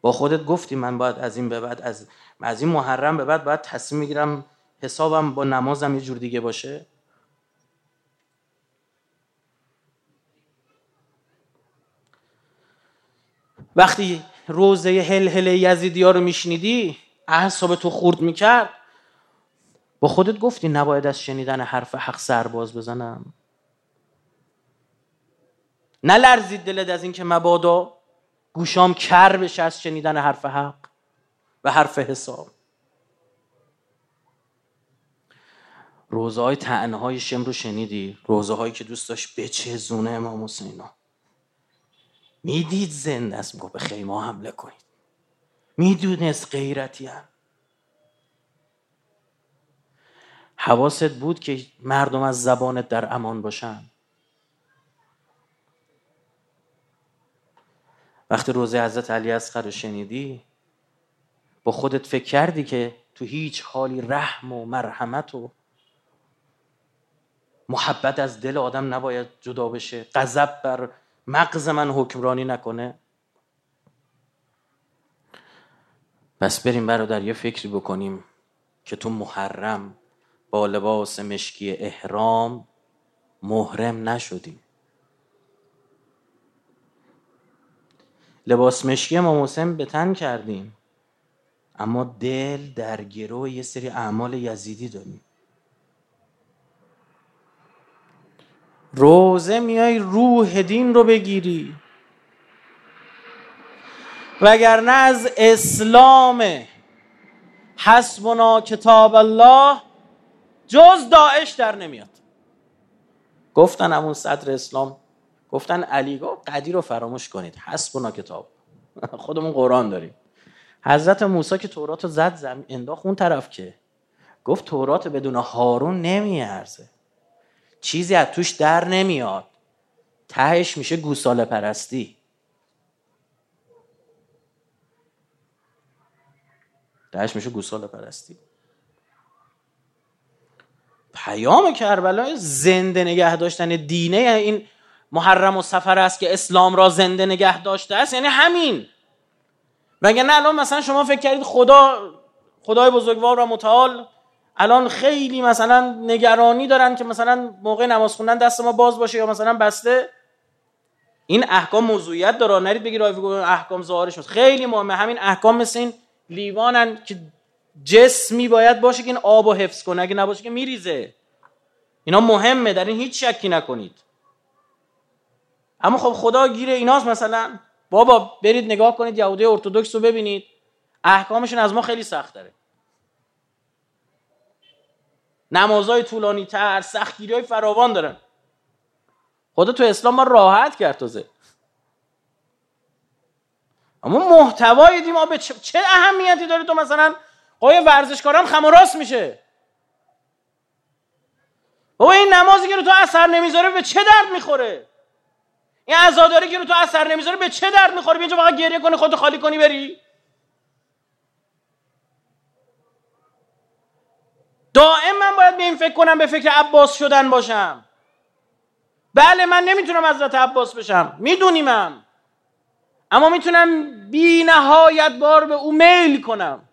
با خودت گفتی من باید از این به بعد از, از این محرم به بعد باید تصمیم می‌گیرم حسابم با نمازم یه جور دیگه باشه؟ وقتی روزه هل هل یزیدی ها رو میشنیدی اعصاب تو خورد می‌کرد. با خودت گفتی نباید از شنیدن حرف حق سرباز بزنم. نلرزید دلت از اینکه مبادا گوشام کر بشه از شنیدن حرف حق و حرف حساب. روزه های تعنه های شم رو شنیدی؟ روزه هایی که دوست داشت بچه زونه امام حسینا می‌دید زنده است میگو به خیمه حمله کنید. می‌دونست غیرتی هم. حواست بود که مردم از زبانت در امان باشن. وقتی روزه حضرت علی اصغر رو شنیدی با خودت فکر کردی که تو هیچ حالی رحم و مرحمت و محبت از دل آدم نباید جدا بشه. غضب بر مغز من حکمرانی نکنه. پس بریم برادر یه فکری بکنیم که تو محرم با لباس مشکی احرام محرم نشدیم. لباس مشکی ما حسین به تن کردیم اما دل در گروه یه سری اعمال یزیدی داریم. روزه میای روح دین رو بگیری. وگرنه از اسلام حسبنا کتاب الله جز داعش در نمیاد. گفتن همون صدر اسلام گفتن علی گفت قدیر رو فراموش کنید حسبنا کتاب خودمون قرآن داریم. حضرت موسی که تورات رو زد زمین انداخت اون طرف که گفت تورات بدون هارون نمیارزه. چیزی از توش در نمیاد. تهش میشه گوساله پرستی. تهش میشه گوساله پرستی. پیام کربلا زنده نگه داشتن دینه این محرم و سفر است که اسلام را زنده نگه داشته است یعنی همین. مگه نه الان مثلا شما فکر کردید خدا خدای بزرگوار و متعال الان خیلی مثلا نگرانی دارن که مثلا موقع نماز خوندن دست ما باز باشه یا مثلا بسته. این احکام موضوعیت داره. نرید بگید احکام ظاهرش خیلی مهمه. همین احکام مثل این لیوانن که جسمی باید باشه که این آب و حفظ کنه. اگه نباشه که میریزه. اینا مهمه. در این هیچ شکی نکنید. اما خب خدا گیره ایناست مثلا. بابا برید نگاه کنید یهودی ارتودکس رو ببینید. احکامشون از ما خیلی سخت داره. نمازهای طولانی تر سختگیری های فراوان دارن. خدا تو اسلام ما راحت کرد تازه. اما محتوای دیم به چه اهمیتی داره تو مثلا قای ورزشکاران خم و راست میشه؟ بابا این نمازی که رو تو اثر نمی‌ذاره به چه درد می‌خوره؟ این عزاداری که رو تو اثر نمی‌ذاره به چه درد می‌خوره؟ اینجا فقط گریه کنی خودتو خالی کنی بری. دائم من باید به این فکر کنم به فکر عباس شدن باشم. بله من نمی‌تونم حضرت عباس بشم. میدونیمم اما می‌تونم بی نهایت بار به او میل کنم.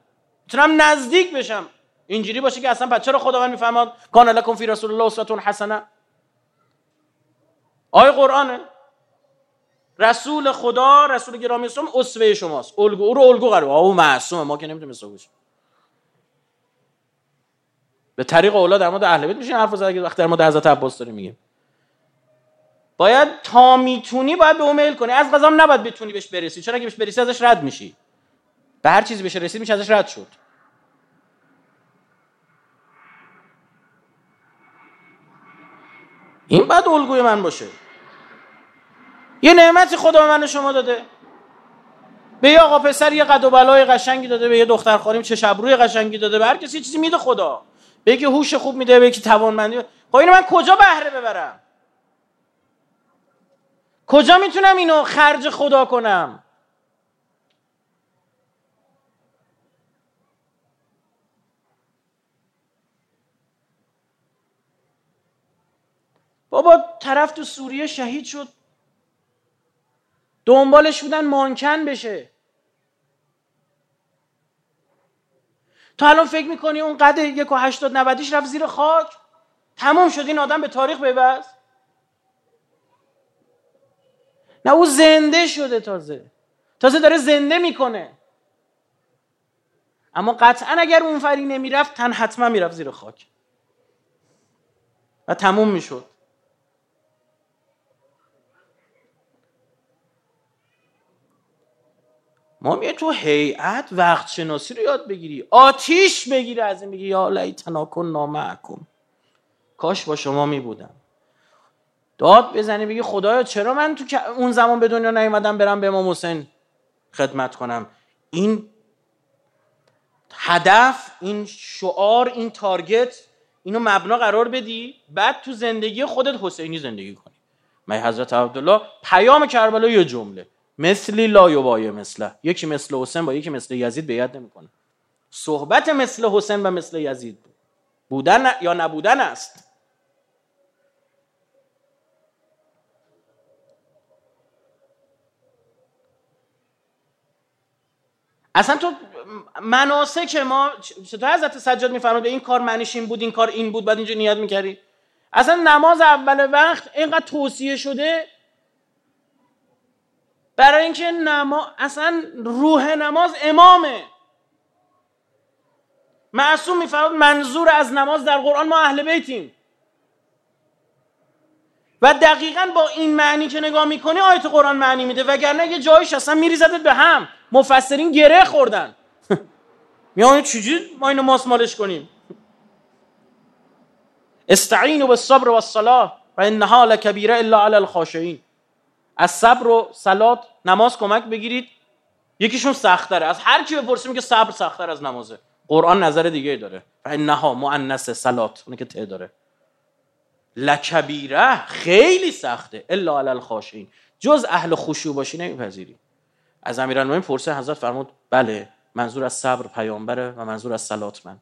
می‌تونم نزدیک بشم. اینجوری باشه که اصلا بچه رو خداوند می‌فهمد کان لکم فی رسول الله اسوه حسنه آیه قرآنه. رسول خدا رسول گرامی اسلام اسوه شماست. الگو او رو الگو قرار. او معصومه. ما که نمی‌تونیم بشیم به طریق اولاد در مورد اهل بیت میشه حرف زد که وقتی در مورد حضرت عباس داریم میگیم باید تا می‌تونی باید به اون کنی. از قضا نباید بتونی بهش برسی. چون اگه بهش برسی ازش رد میشی. به هر چیزی بهش رسید میشه ازش رد شد. این باید الگوی من باشه. یه نعمتی خدا به من شما داده. به یه آقا پسر یه قد و بلای قشنگی داده به یه دختر خانم چه شبروی قشنگی داده به هر کسی چیزی میده خدا. به یکی هوش خوب میده به توانمندی. خب اینو من کجا بهره ببرم؟ کجا می‌تونم اینو خرج خدا کنم؟ بابا طرف تو سوریه شهید شد. دنبالش بودن مانکن بشه. تا الان فکر می‌کنی اون قد یک و هشتاد نودیش رفت زیر خاک؟ تموم شد این آدم به تاریخ ببست؟ نه او زنده شده تازه. تازه داره زنده می‌کنه. اما قطعا اگر اون فری نمی‌رفت تن حتما می‌رفت زیر خاک. و تموم می‌شد. ما میه تو هیئت وقت شناسی رو یاد بگیری. آتیش بگیری از این بگی یا لیتنا کن کاش با شما می بودم داد بزنی بگی خدایا چرا من تو اون زمان به دنیا نیومدم برم به امام حسین خدمت کنم؟ این هدف این شعار این تارگت اینو مبنا قرار بدی بعد تو زندگی خودت حسینی زندگی کنی. من حضرت عبدالله پیام کربلا یه جمله. مثلی لا یبای مثله یکی مثل حسین با یکی مثل یزید بیعت نمی‌کنه. صحبت مثل حسین و مثل یزید بودن یا نبودن است؟ اصلا تو مناسک ما چطور حضرت سجاد به این کار معنیش این بود این کار این بود بعد اینجا نیت می‌کردی؟ اصلا نماز اول وقت اینقدر توصیه شده برای اینکه نما... اصلا روح نماز امامه. معصوم میفرماد منظور از نماز در قرآن ما اهل بیتیم. و دقیقا با این معنی که نگاه می‌کنی آیت قرآن معنی میده وگرنه یه جایش اصلا میریزدت به هم. مفسرین گره خوردن. میان چجوری ما اینو ماسمالش کنیم؟ استعینوا بالصبر والصلاه و انها لکبیره الا علی الخاشعین. از صبر و صلات نماز کمک بگیرید. یکیشون سختره. از هر کی بپرسیم که صبر سختتر از نمازه. قرآن نظر دیگه داره. انها مؤنث صلات. اون که ته داره. لکبیره خیلی سخته. الا علی الخاشعین. جز اهل خشوع باشی نمیپذیری. از امیرالمومنین پرسه حضرت فرمود بله منظور از صبر پیامبره و منظور از صلات من.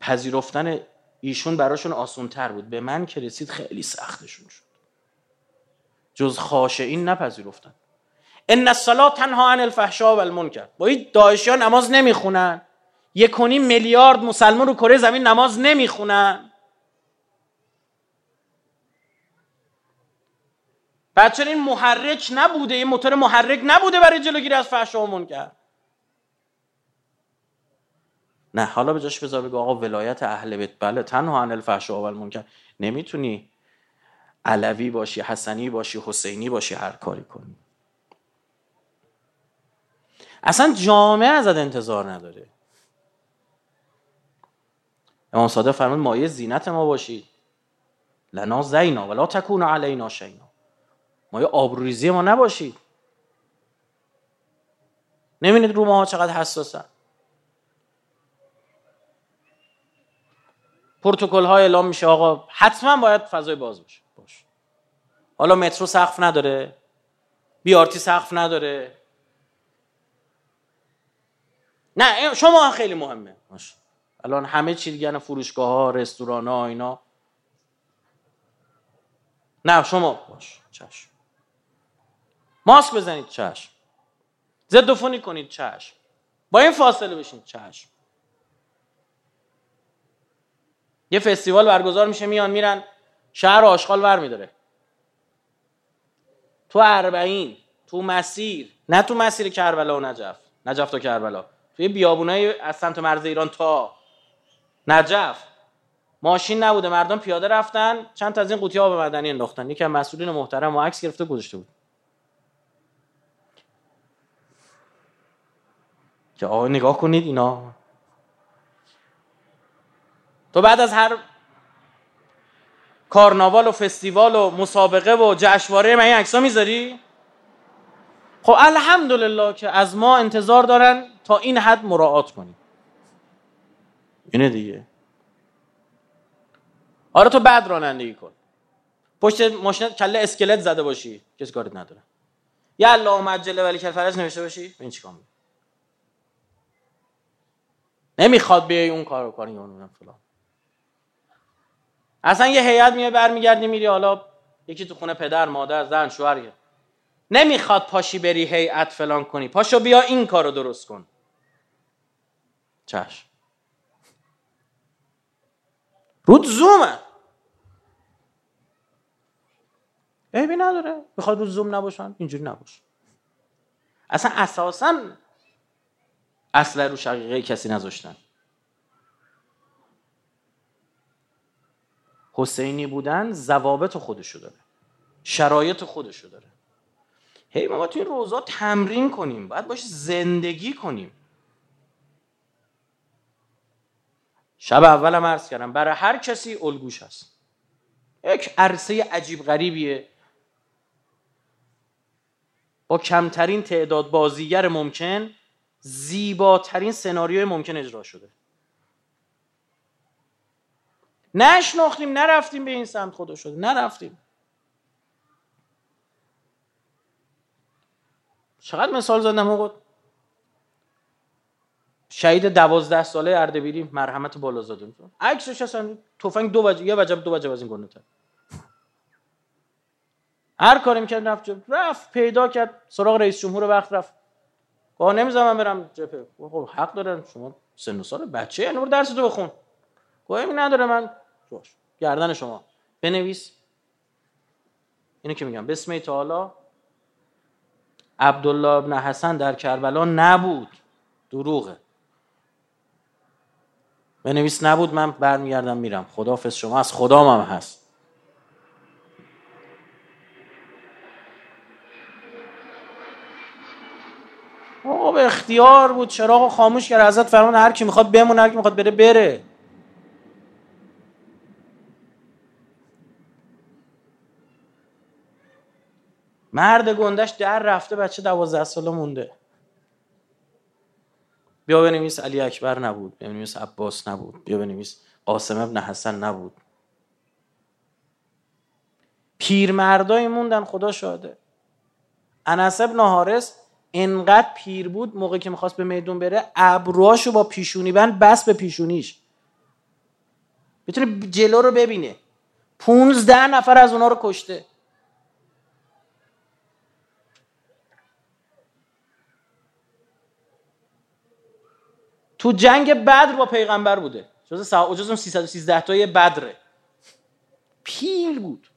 پذیرفتن ایشون براشون آسون تر بود. به من که رسید خیلی سختشون شد جز خاشعین نپذیرفتن. ان الصلاه تنها عن الفحشاء والمنکر. با این داعشیان نماز نمی‌خونن. یک میلیارد مسلمان رو کره زمین نماز نمی‌خونن. بعد این محرک نبوده. این موتور محرک نبوده برای جلوگیری از فحشا و منکر. نه حالا به جاش بذار بگو آقا ولایت اهل بیت. بله تنها عن الفحشاء و المنکر نمی‌تونی علوی باشی حسنی باشی حسینی باشی هر کاری کنی. اصلا جامعه ازت انتظار نداره. امام صادق فرمود مایه زینت ما باشید لنا زینا ولا تکون علینا شینا. مایه آبروریزی ما نباشید نمی‌دید رو ماها چقدر حساسن. پروتکل های اعلام میشه آقا حتما باید فضای باز باشه. باش حالا مترو سقف نداره؟ بیارتی سقف نداره؟ نه شما خیلی مهمه. الان همه چی دیگه فروشگاه ها رستوران ها اینا. نه شما. باش چشم. ماسک بزنید چشم. ضد کنید چشم. با این فاصله بشین چشم. یه فستیوال برگزار میشه میان میرن. شهر آشغال ور میداره. تو اربعین تو مسیر. نه تو مسیر کربلا و نجف. نجف تا کربلا. توی بیابونای از سمت مرز ایران تا. نجف. ماشین نبوده مردم پیاده رفتن چند تا از این قوطی آب مدنی انداختن. یکی از مسئولین محترم و عکس گرفته گذاشته بود. که آقا نگاه کنید اینا. تو بعد از هر کارناوال و فستیوال و مسابقه و جشنواره من این عکسا می‌ذاری؟ خب الحمدلله که از ما انتظار دارن تا این حد مراعات کنیم. اینه دیگه. آره تو بعد رانندگی کن. پشت ماشین کله اسکلت زده باشی کسی کارت نداره. یا الله مجله ولی کل فرج نوشته باشی این چیکار نمی‌خواد بیای اون کارو کنی اون فلان. اصلا یه هیئت میای برمیگردی میری حالا یکی تو خونه پدر مادر زن شوهر نمی‌خواد پاشی بری هیئت فلان کنی. پاشو بیا این کارو درست کن. چشم. رود زومه. عیبی نداره. می‌خواد رو زوم نباشن؟ اینجوری نباش. اصلا اساسا اصلا رو شقیقه کسی نذاشتن. حسینی بودن ضوابط خودشو داره. شرایط خودشو داره. هی ما تو این روزا تمرین کنیم. باید باش زندگی کنیم. شب اولم عرض کردم برای هر کسی الگوش هست. یک عرصه عجیب غریبیه. با کمترین تعداد بازیگر ممکن زیباترین سناریوی ممکن اجرا شده. نشناختیم نرفتیم به این سمت خدا شده. نرفتیم. چقدر مثال زدم آقا؟ شهید دوازده ساله اردبیلی مرحمت بالازاده عکسش اصلا تفنگ دو وجه یه وجب دو وجب از این گنده هر کاری می‌کرد رفت رفت پیدا کرد سراغ رئیس جمهور وقت رفت. گاه نمی‌ذارم برم جبهه خب حق دارن. شما سن و سال بچه یعنی برو درس تو بخون. گاهی نداره من جوش گردن شما. بنویس. اینو که میگم. بسم تعالی. عبدالله ابن حسن در کربلا نبود. دروغه. بنویس. نبود. من برمیگردم میرم. خدافظ شما. از خدام هم هست. آقا به اختیار بود. چراغ خاموش کرد. ازت فرمان هر کی می‌خواد بمونه هر کی می‌خواد بره بره. مرد گندش در رفته بچه دوازده ساله مونده. بیا بنویس علی اکبر نبود بیا بنویس عباس نبود بیا بنویس قاسم ابن حسن نبود. پیرمردای موندن خدا شاده انس ابن حارس انقدر پیر بود موقع که می‌خواست به میدون بره ابروهاشو با پیشونی بند بس به پیشونیش. می‌تونه جلو رو ببینه. پونزده نفر از اونا رو کشته. تو جنگ بدر با پیغمبر بوده. جز جز 313 تای بدره. پیر بود.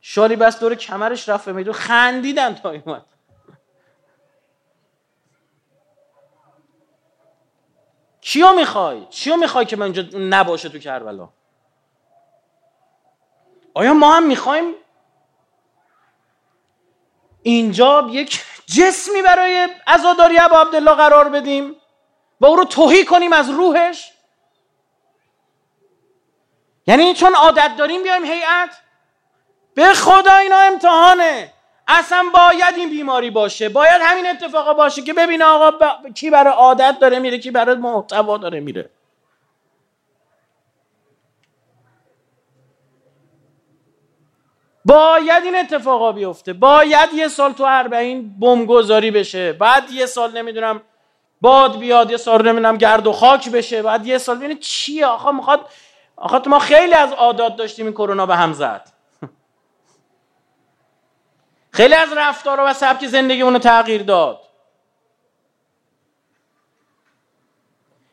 شالی بس دور کمرش رفت میدون خندیدن تا اومد. چیو می‌خوای؟ چیو می‌خوای که من اینجا نباشه تو کربلا؟ آیا ما هم می‌خوایم؟ اینجا یک جسمی برای عزاداری ابا عبدالله قرار بدیم و او رو توهی کنیم از روحش. یعنی چون عادت داریم بیایم هیئت. به خدا اینا امتحانه. اصلا باید این بیماری باشه. باید همین اتفاقا باشه که ببینه آقا کی برای عادت داره میره کی برای محتوا داره میره. باید این اتفاقا بیفته. باید یه سال تو اربعین بمبگذاری بشه. بعد یه سال نمی‌دونم باد بیاد یه سال نمی‌دونم گرد و خاک بشه. بعد یه سال ببینید چیه. آخه می‌خواد آخه ما خیلی از عادات داشتیم این کرونا به هم زد. خیلی از رفتار و سبک زندگی اونو تغییر داد.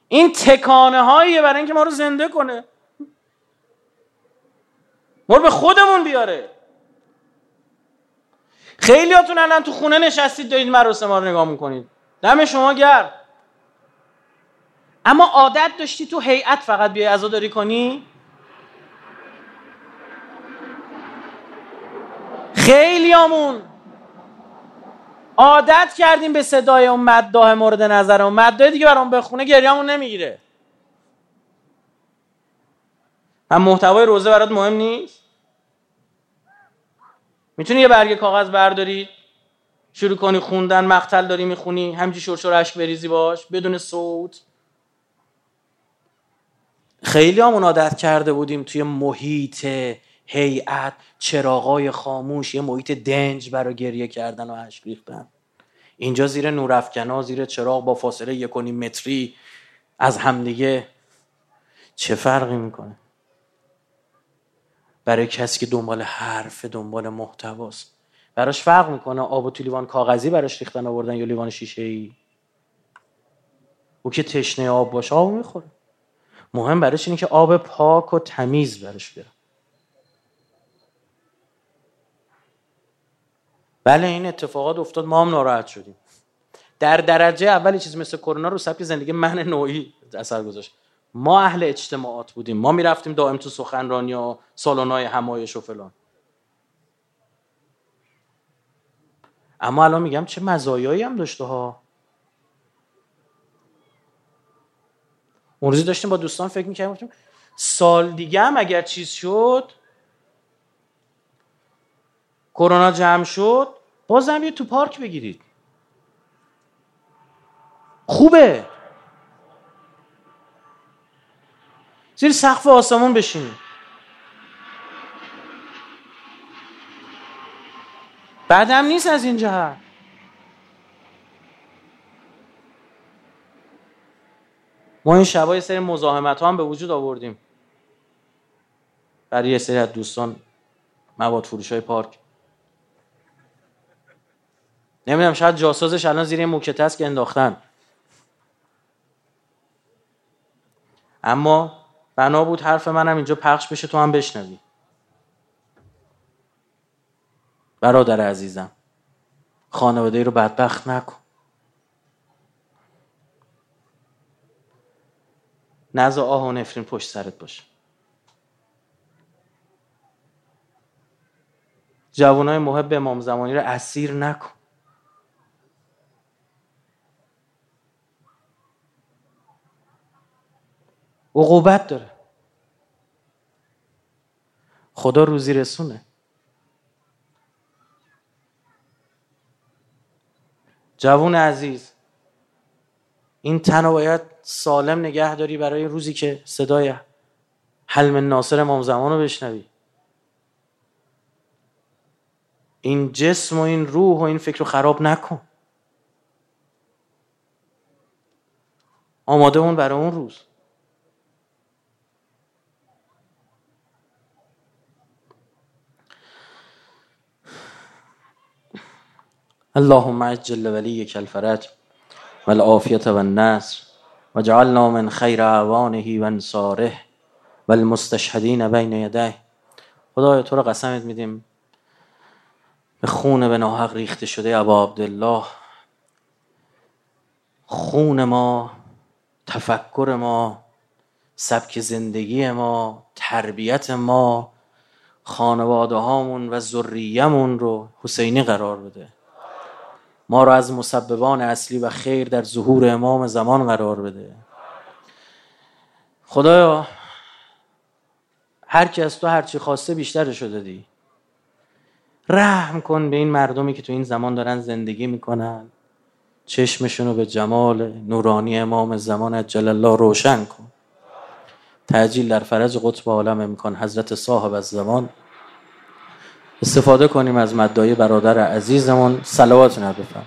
این تکانه هاییه برای اینکه ما رو زنده کنه. ما رو به خودمون بیاره. خیلی هاتون الان تو خونه نشستید دارید مراسم ما رو نگاه می‌کنید. دم شما گرد اما عادت داشتی تو هیئت فقط بیای عزاداری کنی؟ خیلی آمون عادت کردیم به صدای اون مدداه مورد نظر اون. مدداه دیگه برام بخونه گریهمون نمی‌گیره. من محتوای روزه برات مهم نیست؟ می‌تونی یه برگه کاغذ برداری شروع کنی خوندن مقتل داری می‌خونی همچی شرشور اشک بریزی باش بدون صوت. خیلی هم عادت کرده بودیم توی محیط هیئت چراغای خاموش یه محیط دنج برای گریه کردن و اشک ریختن. اینجا زیر نورافکنا زیر چراغ با فاصله یک متری از همدیگه. چه فرقی می‌کنه؟ برای کسی که دنبال حرف دنبال محتواست. براش فرق می‌کنه آب و تو لیوان کاغذی براش ریختن آوردن یا لیوان شیشه ای او که تشنه آب باشه آب می‌خوره. مهم براش اینه که آب پاک و تمیز براش بیاره بله این اتفاقات افتاد ما هم ناراحت شدیم. در درجه اولی چیز مثل کرونا رو سبک زندگی من نوعی اثر گذاشت. ما اهل اجتماعات بودیم. ما می‌رفتیم دائم تو سخنرانی و سالن‌های همایش و فلان. اما الان میگم چه مزایایی هم داشته ها. اون روزی داشتیم با دوستان فکر می‌کردیم سال دیگه هم اگر چیز شد کرونا جمع شد بازم یه تو پارک بگیرید. خوبه. زیر سقف آسمون بشینید بعدم نیست از این جهت. ما این شبای سری مزاحمت ها هم به وجود آوردیم. برای یه سری از دوستان مواد فروش های پارک. نمی‌دونم شاید جاسازش الان زیر موکت است که انداختن. اما بنا بود حرف منم اینجا پخش بشه تو هم بشنوی. برادر عزیزم خانواده رو بدبخت نکن. نزا آه و نفرین پشت سرت باشه. جوانای محب امام زمانی رو اسیر نکن. عقوبت داره. خدا روزی رسونه. جوون عزیز این تن باید سالم نگه داری برای روزی که صدای حلم ناصر امام زمان رو بشنوی. این جسم و این روح و این فکر رو خراب نکن. آماده اون برای اون روز. اللهم عجل وليك الفرج والعافية والنصر وجعلنا من خیر اعوانه و انصاره و المستشهدین خدای تو رو قسمت میدیم. به خون به ناحق ریخته شده ابا عبدالله. خون ما تفکر ما سبک زندگی ما تربیت ما خانواده هامون و ذریهمون رو حسینی قرار بده. ما را از مسببان اصلی و خیر در ظهور امام زمان قرار بده. خدایا هر کی از تو هرچی خواسته بیشترشو شده دی. رحم کن به این مردمی که تو این زمان دارن زندگی می‌کنن. چشمشون رو به جمال نورانی امام زمان اجل الله روشن کن. تعجیل در فرج قطب عالم امکان حضرت صاحب از زمان. استفاده کنیم از مدای برادر عزیزمون. صلوات نبفرم